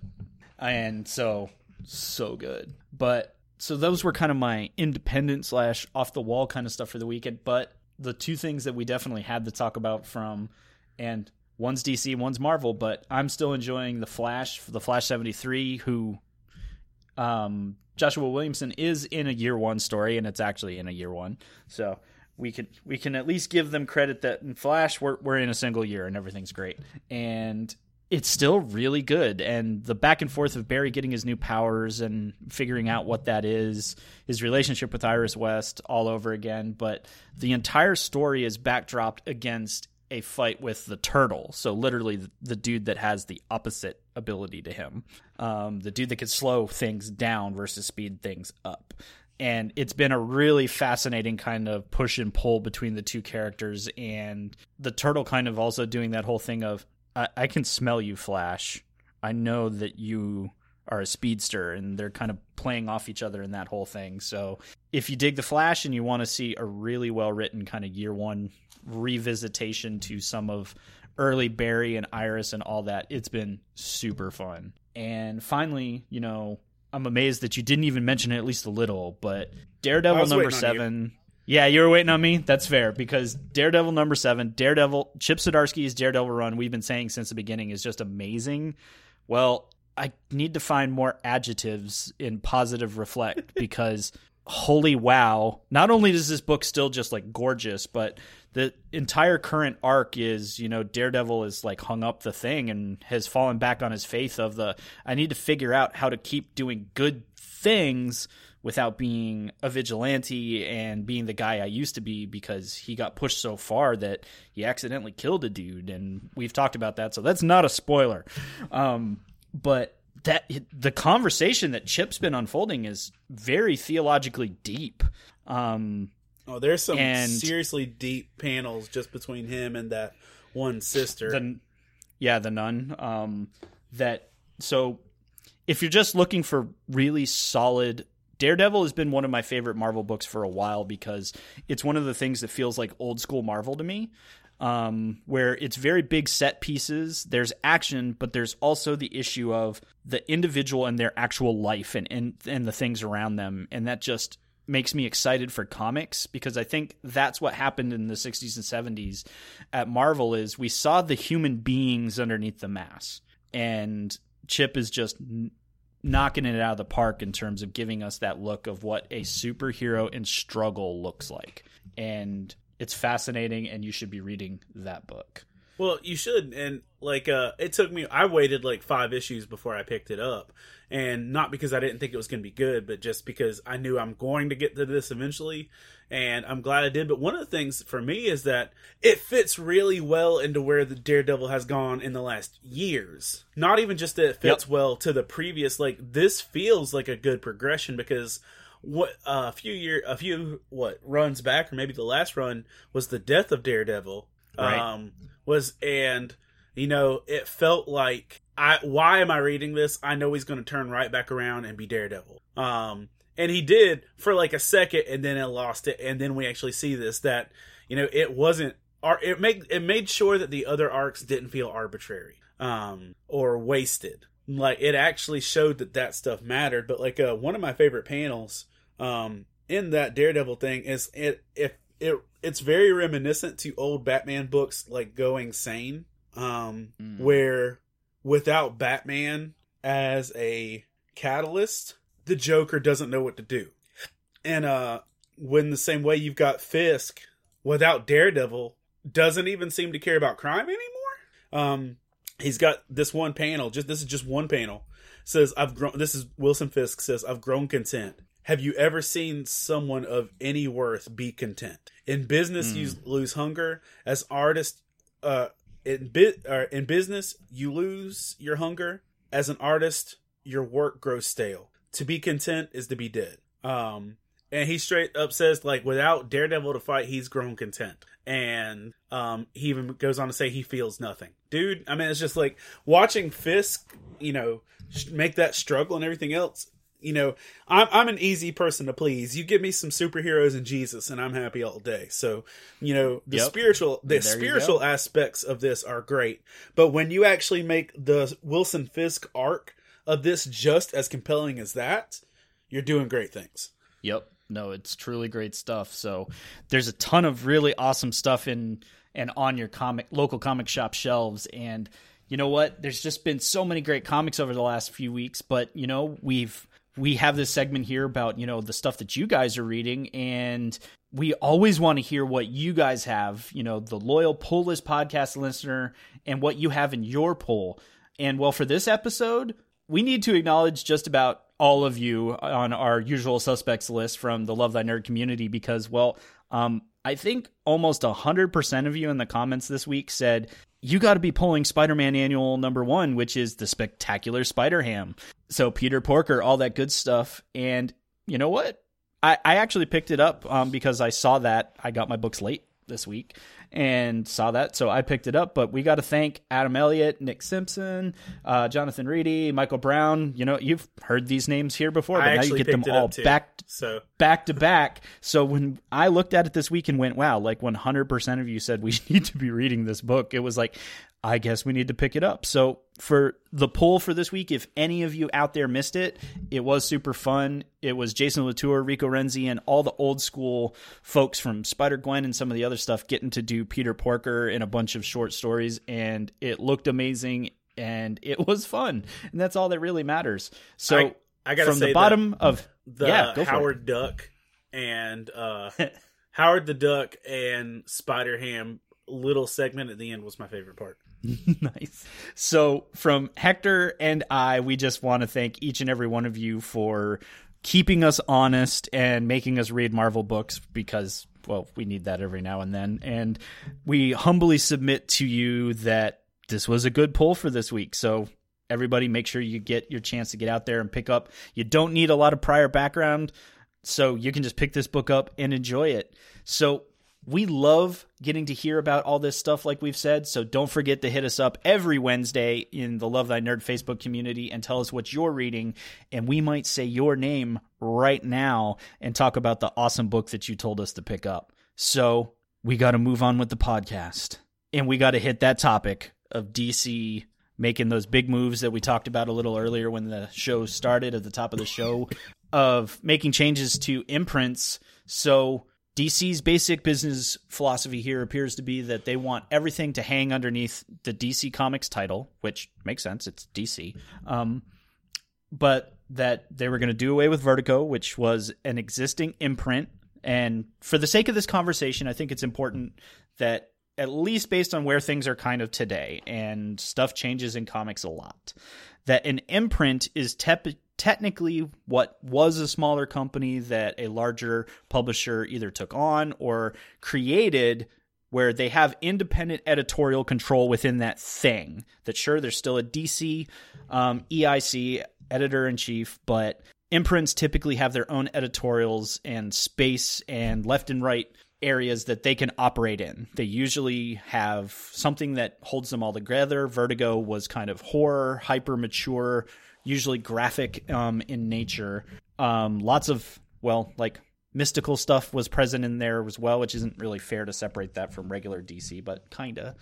A: And so so good. But so those were kind of my independent slash off the wall kind of stuff for the weekend. But the two things that we definitely had to talk about from and one's DC, one's Marvel, but I'm still enjoying the Flash, the Flash 73, who um Joshua Williamson is in a year one story, and it's actually in a year one. So we could we can at least give them credit that in Flash we're we're in a single year and everything's great. And it's still really good. And the back and forth of Barry getting his new powers and figuring out what that is, his relationship with Iris West all over again. But the entire story is backdropped against a fight with the turtle. So literally the, the dude that has the opposite ability to him. Um, the dude that can slow things down versus speed things up. And it's been a really fascinating kind of push and pull between the two characters, and the turtle kind of also doing that whole thing of I, I can smell you, Flash. I know that you are a speedster and they're kind of playing off each other in that whole thing. So if you dig the Flash and you want to see a really well written kind of year one revisitation to some of early Barry and Iris and all that, it's been super fun. And finally, you know, I'm amazed that you didn't even mention it at least a little, but Daredevil number seven. Yeah, you were waiting on me. That's fair because Daredevil number seven, Daredevil Chip Zdarsky's Daredevil run. We've been saying since the beginning is just amazing. Well, I need to find more adjectives in positive reflect because holy wow! Not only does this book still just like gorgeous, but the entire current arc is you know Daredevil is like hung up the thing and has fallen back on his faith of the I need to figure out how to keep doing good things without being a vigilante and being the guy I used to be because he got pushed so far that he accidentally killed a dude and we've talked about that so that's not a spoiler um, but that the conversation that Chip's been unfolding is very theologically deep um,
B: Oh, there's some
A: And-
B: seriously deep panels just between him and that one sister.
A: the yeah the nun um that so if you're just looking for really solid Daredevil has been one of my favorite Marvel books for a while because it's one of the things that feels like old school Marvel to me. Um, where it's very big set pieces, there's action, but there's also the issue of the individual and their actual life and, and and the things around them, and that just makes me excited for comics because I think that's what happened in the 60s and 70s at Marvel is we saw the human beings underneath the mask. And Chip is just knocking it out of the park in terms of giving us that look of what a superhero in struggle looks like. And it's fascinating and you should be reading that book.
B: Well, you should, and like, uh, it took me. I waited like five issues before I picked it up, and not because I didn't think it was going to be good, but just because I knew I'm going to get to this eventually, and I'm glad I did. But one of the things for me is that it fits really well into where the Daredevil has gone in the last years. Not even just that it fits
A: Yep.
B: well to the previous. Like this feels like a good progression because what uh, a few year a few what runs back or maybe the last run was the death of Daredevil.
A: Right.
B: um was and you know it felt like I why am I reading this? I know he's going to turn right back around and be Daredevil. Um and he did for like a second and then it lost it and then we actually see this that you know it wasn't it made it made sure that the other arcs didn't feel arbitrary um or wasted. Like it actually showed that that stuff mattered but like uh, one of my favorite panels um in that daredevil thing is it if it it's very reminiscent to old batman books like going sane. Um
A: Mm.
B: where without batman as a catalyst the joker doesn't know what to do. And uh when the same way you've got fisk without daredevil doesn't even seem to care about crime anymore. Um he's got this one panel just this is just one panel. Says i've grown this is wilson fisk says i've grown content have you ever seen someone of any worth be content? In business you lose hunger. As artist uh in bit uh, in business you lose your hunger. As an artist your work grows stale. To be content is to be dead. Um and he straight up says like without daredevil to fight he's grown content. And um he even goes on to say he feels nothing. Dude i mean it's just like watching fisk you know sh- make that struggle and everything else you know i'm i'm an easy person to please you give me some superheroes and jesus and i'm happy all day so you know the
A: Yep.
B: spiritual the spiritual aspects of this are great but when you actually make the wilson fisk arc of this just as compelling as that you're doing great things
A: Yep. No, it's truly great stuff. So there's a ton of really awesome stuff in and on your comic local comic shop shelves and you know what? There's just been so many great comics over the last few weeks, but you know, we've we have this segment here about, you know, the stuff that you guys are reading and we always want to hear what you guys have, you know, the loyal pull list podcast listener and what you have in your poll. And well, for this episode, we need to acknowledge just about all of you on our usual suspects list from the Love Thy Nerd community because, well, um, I think almost 100% of you in the comments this week said, you got to be pulling Spider Man Annual number one, which is the spectacular Spider Ham. So, Peter Porker, all that good stuff. And you know what? I, I actually picked it up um, because I saw that I got my books late this week and saw that, so I picked it up. But we got to thank Adam Elliott, Nick Simpson, uh, Jonathan Reedy, Michael Brown. You know, you've heard these names here before, but
B: I
A: now you get them all
B: too.
A: back
B: So
A: back to back. So when I looked at it this week and went, wow, like 100% of you said we need to be reading this book, it was like, I guess we need to pick it up. So for the poll for this week, if any of you out there missed it, it was super fun. It was Jason Latour, Rico Renzi, and all the old school folks from Spider Gwen and some of the other stuff getting to do Peter Porker in a bunch of short stories, and it looked amazing and it was fun, and that's all that really matters. So
B: I, I gotta
A: from the bottom of
B: the
A: yeah, go for it.
B: Howard Duck and uh, Howard the Duck and Spider Ham little segment at the end was my favorite part.
A: nice. So, from Hector and I, we just want to thank each and every one of you for keeping us honest and making us read Marvel books because, well, we need that every now and then. And we humbly submit to you that this was a good pull for this week. So, everybody, make sure you get your chance to get out there and pick up. You don't need a lot of prior background, so you can just pick this book up and enjoy it. So, we love getting to hear about all this stuff, like we've said. So don't forget to hit us up every Wednesday in the Love Thy Nerd Facebook community and tell us what you're reading. And we might say your name right now and talk about the awesome book that you told us to pick up. So we got to move on with the podcast. And we got to hit that topic of DC making those big moves that we talked about a little earlier when the show started at the top of the show of making changes to imprints. So DC's basic business philosophy here appears to be that they want everything to hang underneath the DC Comics title, which makes sense. It's DC. Um, but that they were going to do away with Vertigo, which was an existing imprint. And for the sake of this conversation, I think it's important that, at least based on where things are kind of today, and stuff changes in comics a lot, that an imprint is tep- technically what was a smaller company that a larger publisher either took on or created where they have independent editorial control within that thing. That sure, there's still a DC um, EIC editor in chief, but imprints typically have their own editorials and space and left and right areas that they can operate in. They usually have something that holds them all together. Vertigo was kind of horror, hyper mature, usually graphic um, in nature. Um, lots of, well, like mystical stuff was present in there as well, which isn't really fair to separate that from regular DC, but kinda.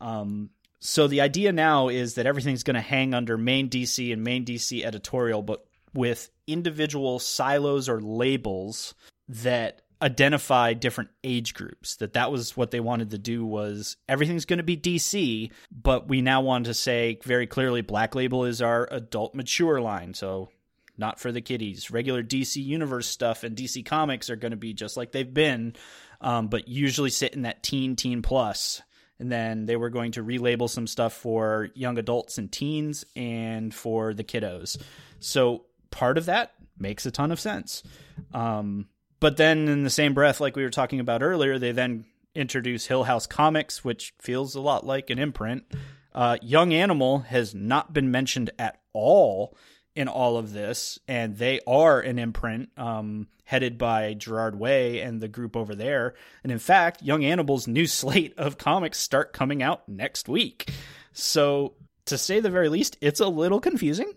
A: Um, so the idea now is that everything's going to hang under main DC and main DC editorial, but with individual silos or labels that identify different age groups that that was what they wanted to do was everything's going to be dc but we now want to say very clearly black label is our adult mature line. So not for the kiddies. Regular dc universe stuff and dc comics are going to be just like they've been um, but usually sit in that teen teen plus. And then they were going to relabel some stuff for young adults and teens and for the kiddos. So part of that makes a ton of sense. Um, but then in the same breath, like we were talking about earlier, they then introduce Hill House Comics, which feels a lot like an imprint. Uh, Young Animal has not been mentioned at all in all of this, and they are an imprint um, headed by Gerard Way and the group over there. And in fact, Young Animal's new slate of comics start coming out next week. So, to say the very least, it's a little confusing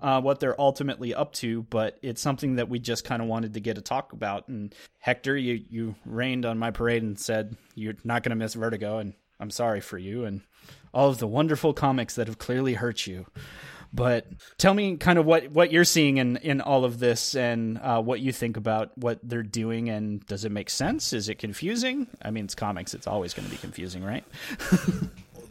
A: uh, what they're ultimately up to, but it's something that we just kind of wanted to get a talk about. And Hector, you you rained on my parade and said you're not going to miss Vertigo, and I'm sorry for you and all of the wonderful comics that have clearly hurt you. But tell me kind of what, what you're seeing in, in all of this and uh, what you think about what they're doing and does it make sense? Is it confusing? I mean, it's comics; it's always going to be confusing, right?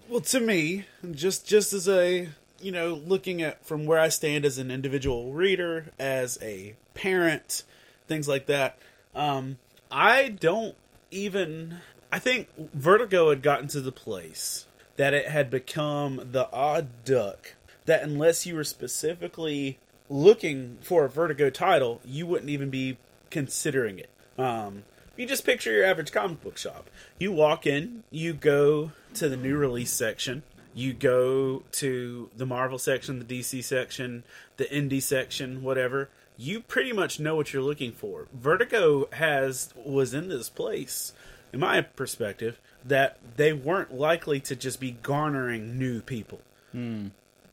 B: Well, to me, just just as a you know, looking at from where I stand as an individual reader, as a parent, things like that, um, I don't even. I think Vertigo had gotten to the place that it had become the odd duck that unless you were specifically looking for a Vertigo title, you wouldn't even be considering it. Um, you just picture your average comic book shop. You walk in, you go to the new release section, you go to the Marvel section, the DC section, the indie section, whatever. You pretty much know what you're looking for. Vertigo has was in this place in my perspective, that they weren't likely to just be garnering new people.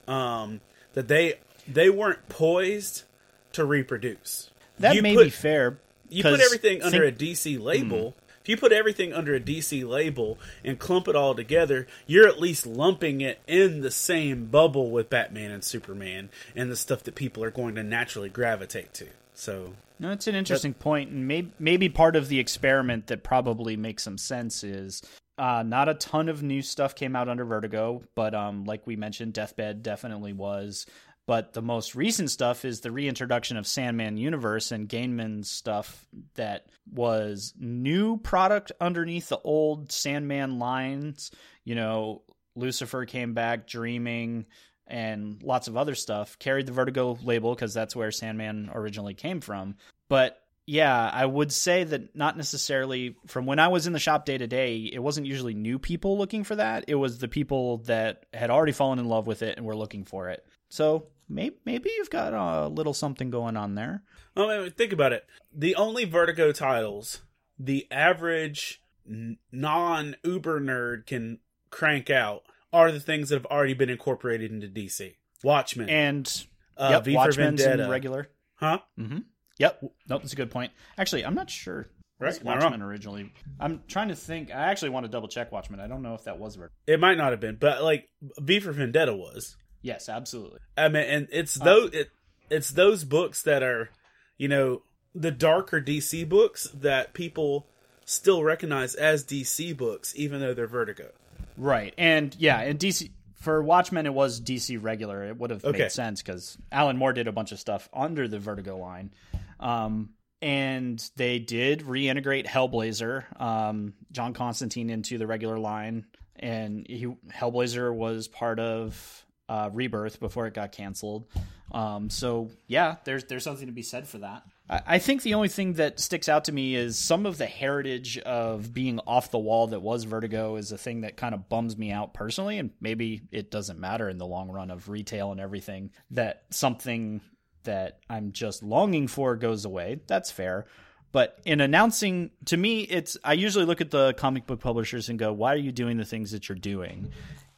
B: Um, that they they weren't poised to reproduce.
A: That
B: You
A: may
B: put-
A: be fair.
B: You put everything under a DC label. If you put everything under a DC label and clump it all together, you're at least lumping it in the same bubble with Batman and Superman and the stuff that people are going to naturally gravitate to. So,
A: No, it's an interesting point, and maybe maybe part of the experiment that probably makes some sense is uh, not a ton of new stuff came out under Vertigo, but um, like we mentioned, Deathbed definitely was. But the most recent stuff is the reintroduction of Sandman Universe and Gaiman's stuff that was new product underneath the old Sandman lines. You know, Lucifer came back, Dreaming, and lots of other stuff. Carried the Vertigo label because that's where Sandman originally came from. But yeah, I would say that not necessarily from when I was in the shop day to day, it wasn't usually new people looking for that. It was the people that had already fallen in love with it and were looking for it. So maybe, maybe you've got a little something going on there.
B: well, mean, think about it. The only Vertigo titles the average non Uber nerd can crank out are the things that have already been incorporated into DC. Watchmen,
A: And
B: uh,
A: yep,
B: V for
A: Watchmen's
B: Vendetta,
A: regular.
B: huh?
A: Mm-hmm. Yep. Nope, that's a good point. Actually, I'm not sure.
B: Right,
A: Was
B: am I wrong?
A: Watchmen originally. I'm trying to think. I actually want to double check Watchmen. I don't know if that was Vertigo.
B: It might not have been, but like V for Vendetta was.
A: Yes, absolutely.
B: I mean, and it's those it, it's those books that are, you know, the darker DC books that people still recognize as DC books, even though they're Vertigo.
A: Right. And yeah, and DC for Watchmen it was DC regular. It would have
B: Okay.
A: made sense cuz Alan Moore did a bunch of stuff under the Vertigo line. Um and they did reintegrate Hellblazer, um, John Constantine into the regular line, and he, Hellblazer was part of uh, Rebirth before it got canceled. Um, so yeah, there's there's something to be said for that. I, I think the only thing that sticks out to me is some of the heritage of being off the wall that was Vertigo is a thing that kind of bums me out personally, and maybe it doesn't matter in the long run of retail and everything that something that I'm just longing for goes away. That's fair. But in announcing, to me, it's I usually look at the comic book publishers and go, "Why are you doing the things that you're doing?"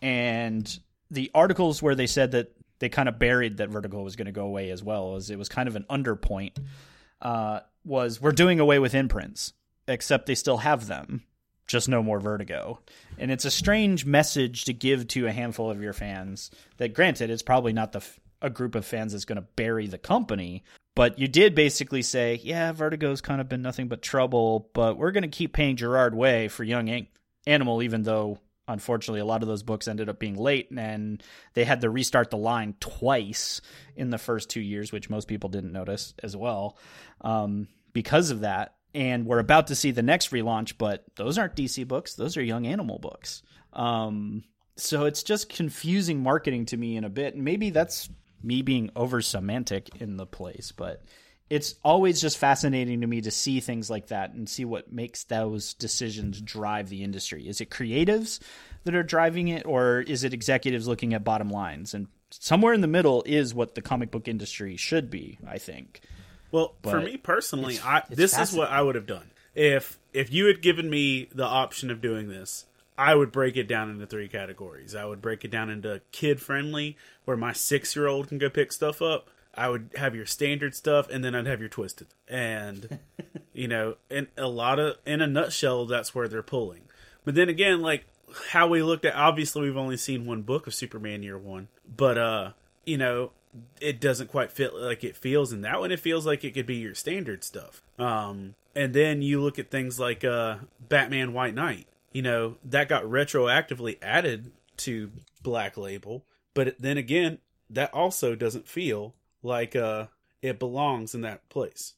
A: And the articles where they said that they kind of buried that Vertigo was going to go away as well, as it was kind of an underpoint. Uh, was we're doing away with imprints, except they still have them, just no more Vertigo. And it's a strange message to give to a handful of your fans. That granted, it's probably not the f- a group of fans that's going to bury the company, but you did basically say, yeah, Vertigo's kind of been nothing but trouble, but we're going to keep paying Gerard Way for Young An- Animal, even though unfortunately a lot of those books ended up being late and they had to restart the line twice in the first two years, which most people didn't notice as well um, because of that. And we're about to see the next relaunch, but those aren't DC books; those are Young Animal books. Um, so it's just confusing marketing to me in a bit. Maybe that's me being over semantic in the place, but it's always just fascinating to me to see things like that and see what makes those decisions drive the industry. Is it creatives that are driving it, or is it executives looking at bottom lines? And somewhere in the middle is what the comic book industry should be, I think.
B: Well, for me personally,
A: it's-
B: I
A: it's
B: this is what I would have done if if you had given me the option of doing this. I would break it down into three categories. I would break it down into kid friendly, where my six year old can go pick stuff up. I would have your standard stuff, and then I'd have your twisted. And you know, in a lot of in a nutshell, that's where they're pulling. But then again, like how we looked at, obviously we've only seen one book of Superman year one, but uh, you know, it doesn't quite fit like it feels in that one. It feels like it could be your standard stuff. Um, and then you look at things like uh, Batman White Knight. You know that got retroactively added to Black Label, but then again, that also doesn't feel like uh, it belongs in that place.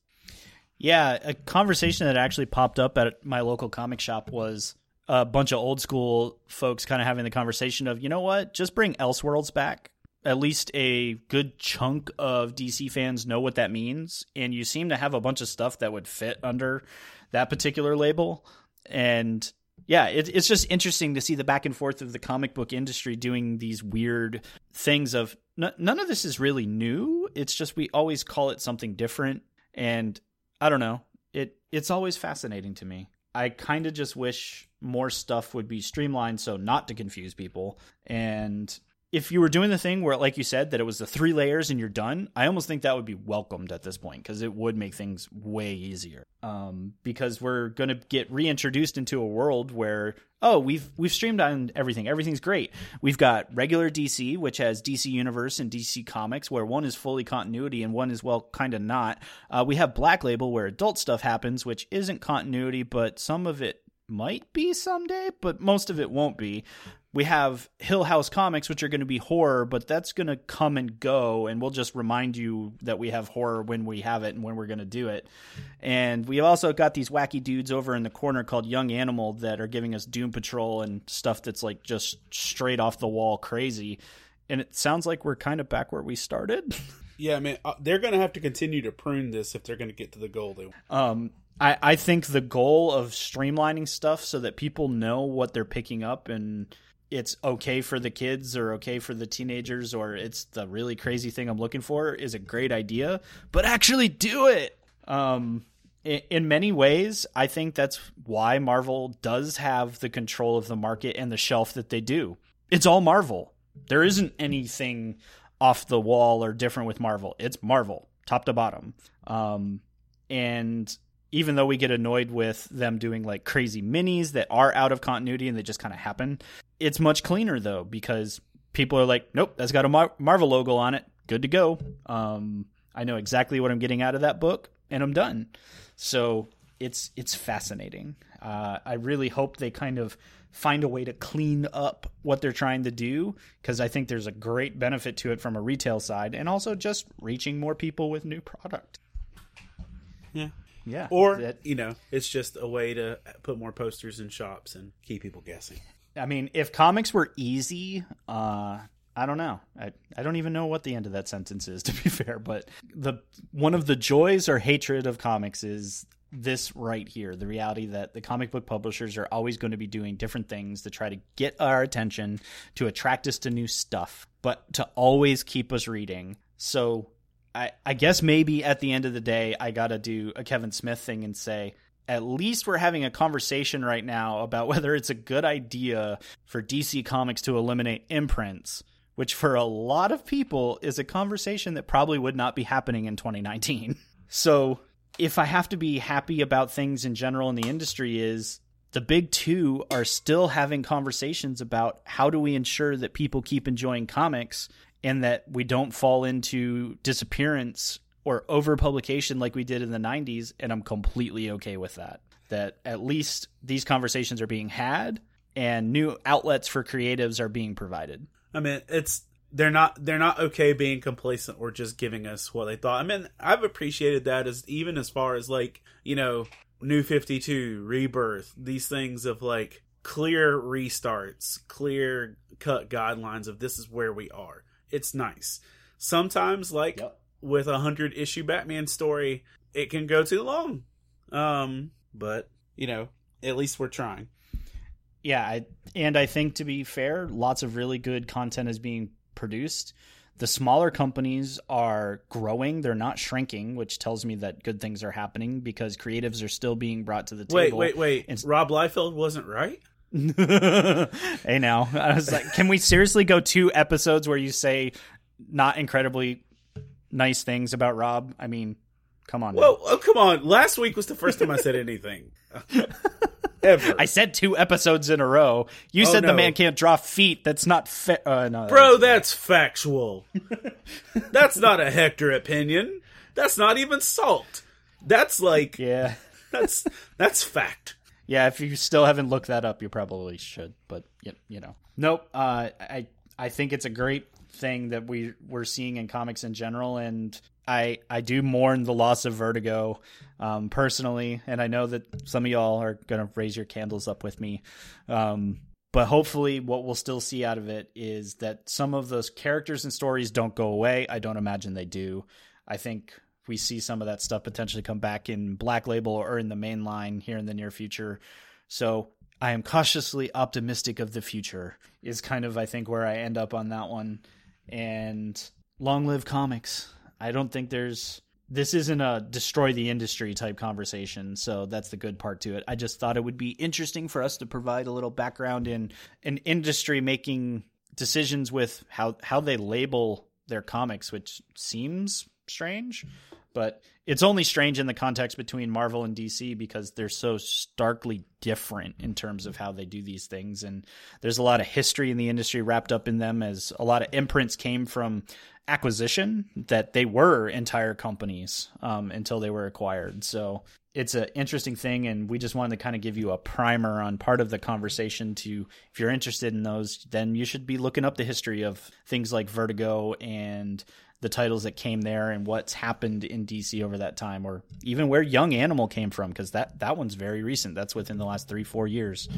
A: Yeah, a conversation that actually popped up at my local comic shop was a bunch of old school folks kind of having the conversation of, you know what, just bring Elseworlds back. At least a good chunk of DC fans know what that means, and you seem to have a bunch of stuff that would fit under that particular label. And yeah, it, it's just interesting to see the back and forth of the comic book industry doing these weird things. Of n- none of this is really new. It's just we always call it something different, and I don't know. It it's always fascinating to me. I kind of just wish more stuff would be streamlined so not to confuse people. And if you were doing the thing where, like you said, that it was the three layers and you're done, I almost think that would be welcomed at this point because it would make things way easier. Um, because we're going to get reintroduced into a world where oh we've we've streamlined everything, everything's great. We've got regular DC, which has DC Universe and DC Comics, where one is fully continuity and one is well kind of not. Uh, we have Black Label, where adult stuff happens, which isn't continuity, but some of it might be someday, but most of it won't be we have Hill House Comics, which are going to be horror, but that's going to come and go, and we'll just remind you that we have horror when we have it and when we're going to do it. And we also got these wacky dudes over in the corner called Young Animal that are giving us Doom Patrol and stuff that's like just straight off the wall crazy. And it sounds like we're kind of back where we started.
B: Yeah, I mean, uh, they're going to have to continue to prune this if they're going to get to the goal they want.
A: Um, I, I think the goal of streamlining stuff so that people know what they're picking up and it's okay for the kids or okay for the teenagers or it's the really crazy thing I'm looking for is a great idea, but actually do it. Um, in, many ways, I think that's why Marvel does have the control of the market and the shelf that they do. It's all Marvel. There isn't anything off the wall or different with Marvel. It's Marvel, top to bottom. Um, and even though we get annoyed with them doing like crazy minis that are out of continuity and they just kind of happen, it's much cleaner though because people are like, nope, that's got a Mar- Marvel logo on it. Good to go. Um, I know exactly what I'm getting out of that book, and I'm done. So it's it's fascinating. Uh, I really hope they kind of find a way to clean up what they're trying to do because I think there's a great benefit to it from a retail side and also just reaching more people with new product.
B: Yeah.
A: Yeah.
B: Or, you know, it's just a way to put more posters in shops and keep people guessing.
A: I mean, if comics were easy, uh, I don't know. I, I don't even know what the end of that sentence is, to be fair. But the one of the joys or hatred of comics is this right here the reality that the comic book publishers are always going to be doing different things to try to get our attention, to attract us to new stuff, but to always keep us reading. So I, I guess maybe at the end of the day, I got to do a Kevin Smith thing and say, at least we're having a conversation right now about whether it's a good idea for DC Comics to eliminate imprints, which for a lot of people is a conversation that probably would not be happening in 2019. So, if I have to be happy about things in general in the industry is the big 2 are still having conversations about how do we ensure that people keep enjoying comics and that we don't fall into disappearance or overpublication like we did in the 90s and I'm completely okay with that. That at least these conversations are being had and new outlets for creatives are being provided.
B: I mean, it's they're not they're not okay being complacent or just giving us what they thought. I mean, I've appreciated that as even as far as like you know, New Fifty Two, Rebirth, these things of like clear restarts, clear cut guidelines of this is where we are. It's nice. Sometimes, like
A: Yep.
B: with a hundred issue Batman story, it can go too long. Um, but you know, at least we're trying.
A: Yeah, I, and I think to be fair, lots of really good content is being produced. The smaller companies are growing; they're not shrinking, which tells me that good things are happening because creatives are still being brought to the
B: Wait,
A: table.
B: wait, wait.
A: And-
B: Rob Liefeld wasn't right.
A: hey, now I was like, can we seriously go two episodes where you say not incredibly nice things about Rob? I mean, come on.
B: well oh, come on. Last week was the first time I said anything. Ever.
A: I said two episodes in a row. You
B: Oh,
A: said the man can't draw feet. That's not fair. Uh, no,
B: Bro, that's factual. that's not a Hector opinion. That's not even salt. That's like
A: yeah.
B: that's that's fact.
A: Yeah, if you still haven't looked that up, you probably should. But you, you know, nope. Uh, I I think it's a great thing that we we're seeing in comics in general, and I I do mourn the loss of Vertigo um, personally, and I know that some of y'all are gonna raise your candles up with me. Um, but hopefully, what we'll still see out of it is that some of those characters and stories don't go away. I don't imagine they do. I think we see some of that stuff potentially come back in Black Label or in the main line here in the near future. So I am cautiously optimistic of the future, is kind of, I think, where I end up on that one. And long live comics. I don't think there's this isn't a destroy the industry type conversation, so that's the good part to it. I just thought it would be interesting for us to provide a little background in an industry making decisions with how how they label their comics, which seems strange, but it's only strange in the context between Marvel and DC because they're so starkly different in terms of how they do these things and there's a lot of history in the industry wrapped up in them as a lot of imprints came from acquisition that they were entire companies um, until they were acquired. So it's an interesting thing, and we just wanted to kind of give you a primer on part of the conversation. To if you're interested in those, then you should be looking up the history of things like Vertigo and the titles that came there and what's happened in DC over that time, or even where Young Animal came from, because that that one's very recent. That's within the last three four years.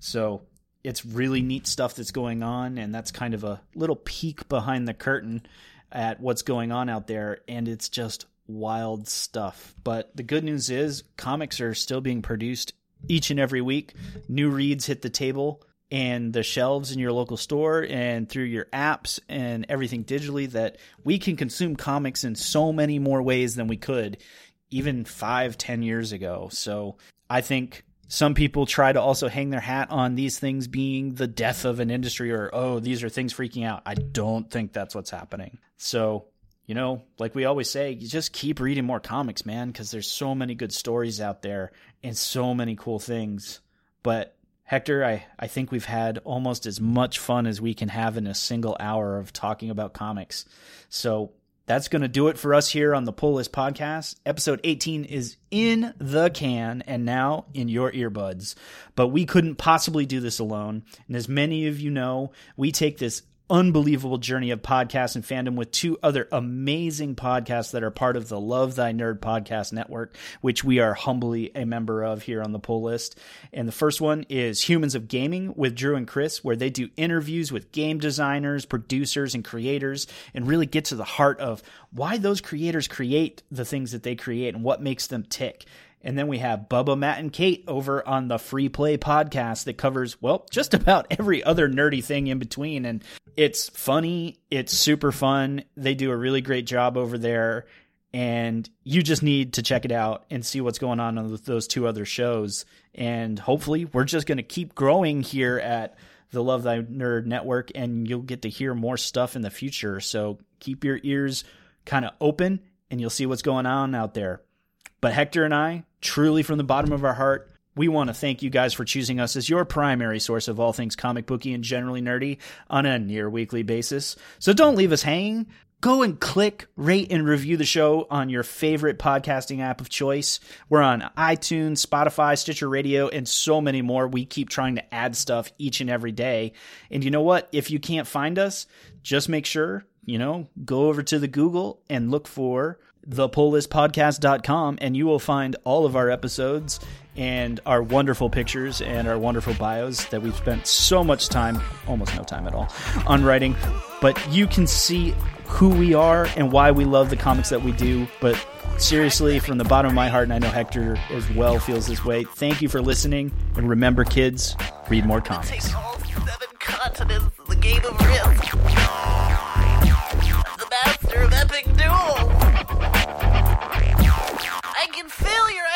A: So it's really neat stuff that's going on, and that's kind of a little peek behind the curtain at what's going on out there, and it's just wild stuff. But the good news is comics are still being produced each and every week. New reads hit the table and the shelves in your local store and through your apps and everything digitally that we can consume comics in so many more ways than we could even five, ten years ago. So I think some people try to also hang their hat on these things being the death of an industry or, oh, these are things freaking out. I don't think that's what's happening. So, you know, like we always say, you just keep reading more comics, man, because there's so many good stories out there and so many cool things. But Hector, I, I think we've had almost as much fun as we can have in a single hour of talking about comics. So that's going to do it for us here on the Pull List Podcast. Episode 18 is in the can and now in your earbuds. But we couldn't possibly do this alone. And as many of you know, we take this unbelievable journey of podcast and fandom with two other amazing podcasts that are part of the Love Thy Nerd podcast network, which we are humbly a member of here on the pull list. And the first one is Humans of Gaming with Drew and Chris, where they do interviews with game designers, producers, and creators and really get to the heart of why those creators create the things that they create and what makes them tick. And then we have Bubba, Matt, and Kate over on the Free Play podcast that covers, well, just about every other nerdy thing in between. And it's funny, it's super fun. They do a really great job over there. And you just need to check it out and see what's going on with those two other shows. And hopefully, we're just going to keep growing here at the Love Thy Nerd Network, and you'll get to hear more stuff in the future. So keep your ears kind of open, and you'll see what's going on out there. But Hector and I, truly from the bottom of our heart, we want to thank you guys for choosing us as your primary source of all things comic booky and generally nerdy on a near weekly basis. So don't leave us hanging. Go and click, rate, and review the show on your favorite podcasting app of choice. We're on iTunes, Spotify, Stitcher Radio, and so many more. We keep trying to add stuff each and every day. And you know what? If you can't find us, just make sure, you know, go over to the Google and look for thepulllistpodcast.com and you will find all of our episodes and our wonderful pictures and our wonderful bios that we've spent so much time, almost no time at all, on writing. But you can see who we are and why we love the comics that we do. But seriously, from the bottom of my heart, and I know Hector as well feels this way, thank you for listening. And remember, kids, read more comics.
C: The master of epic duel failure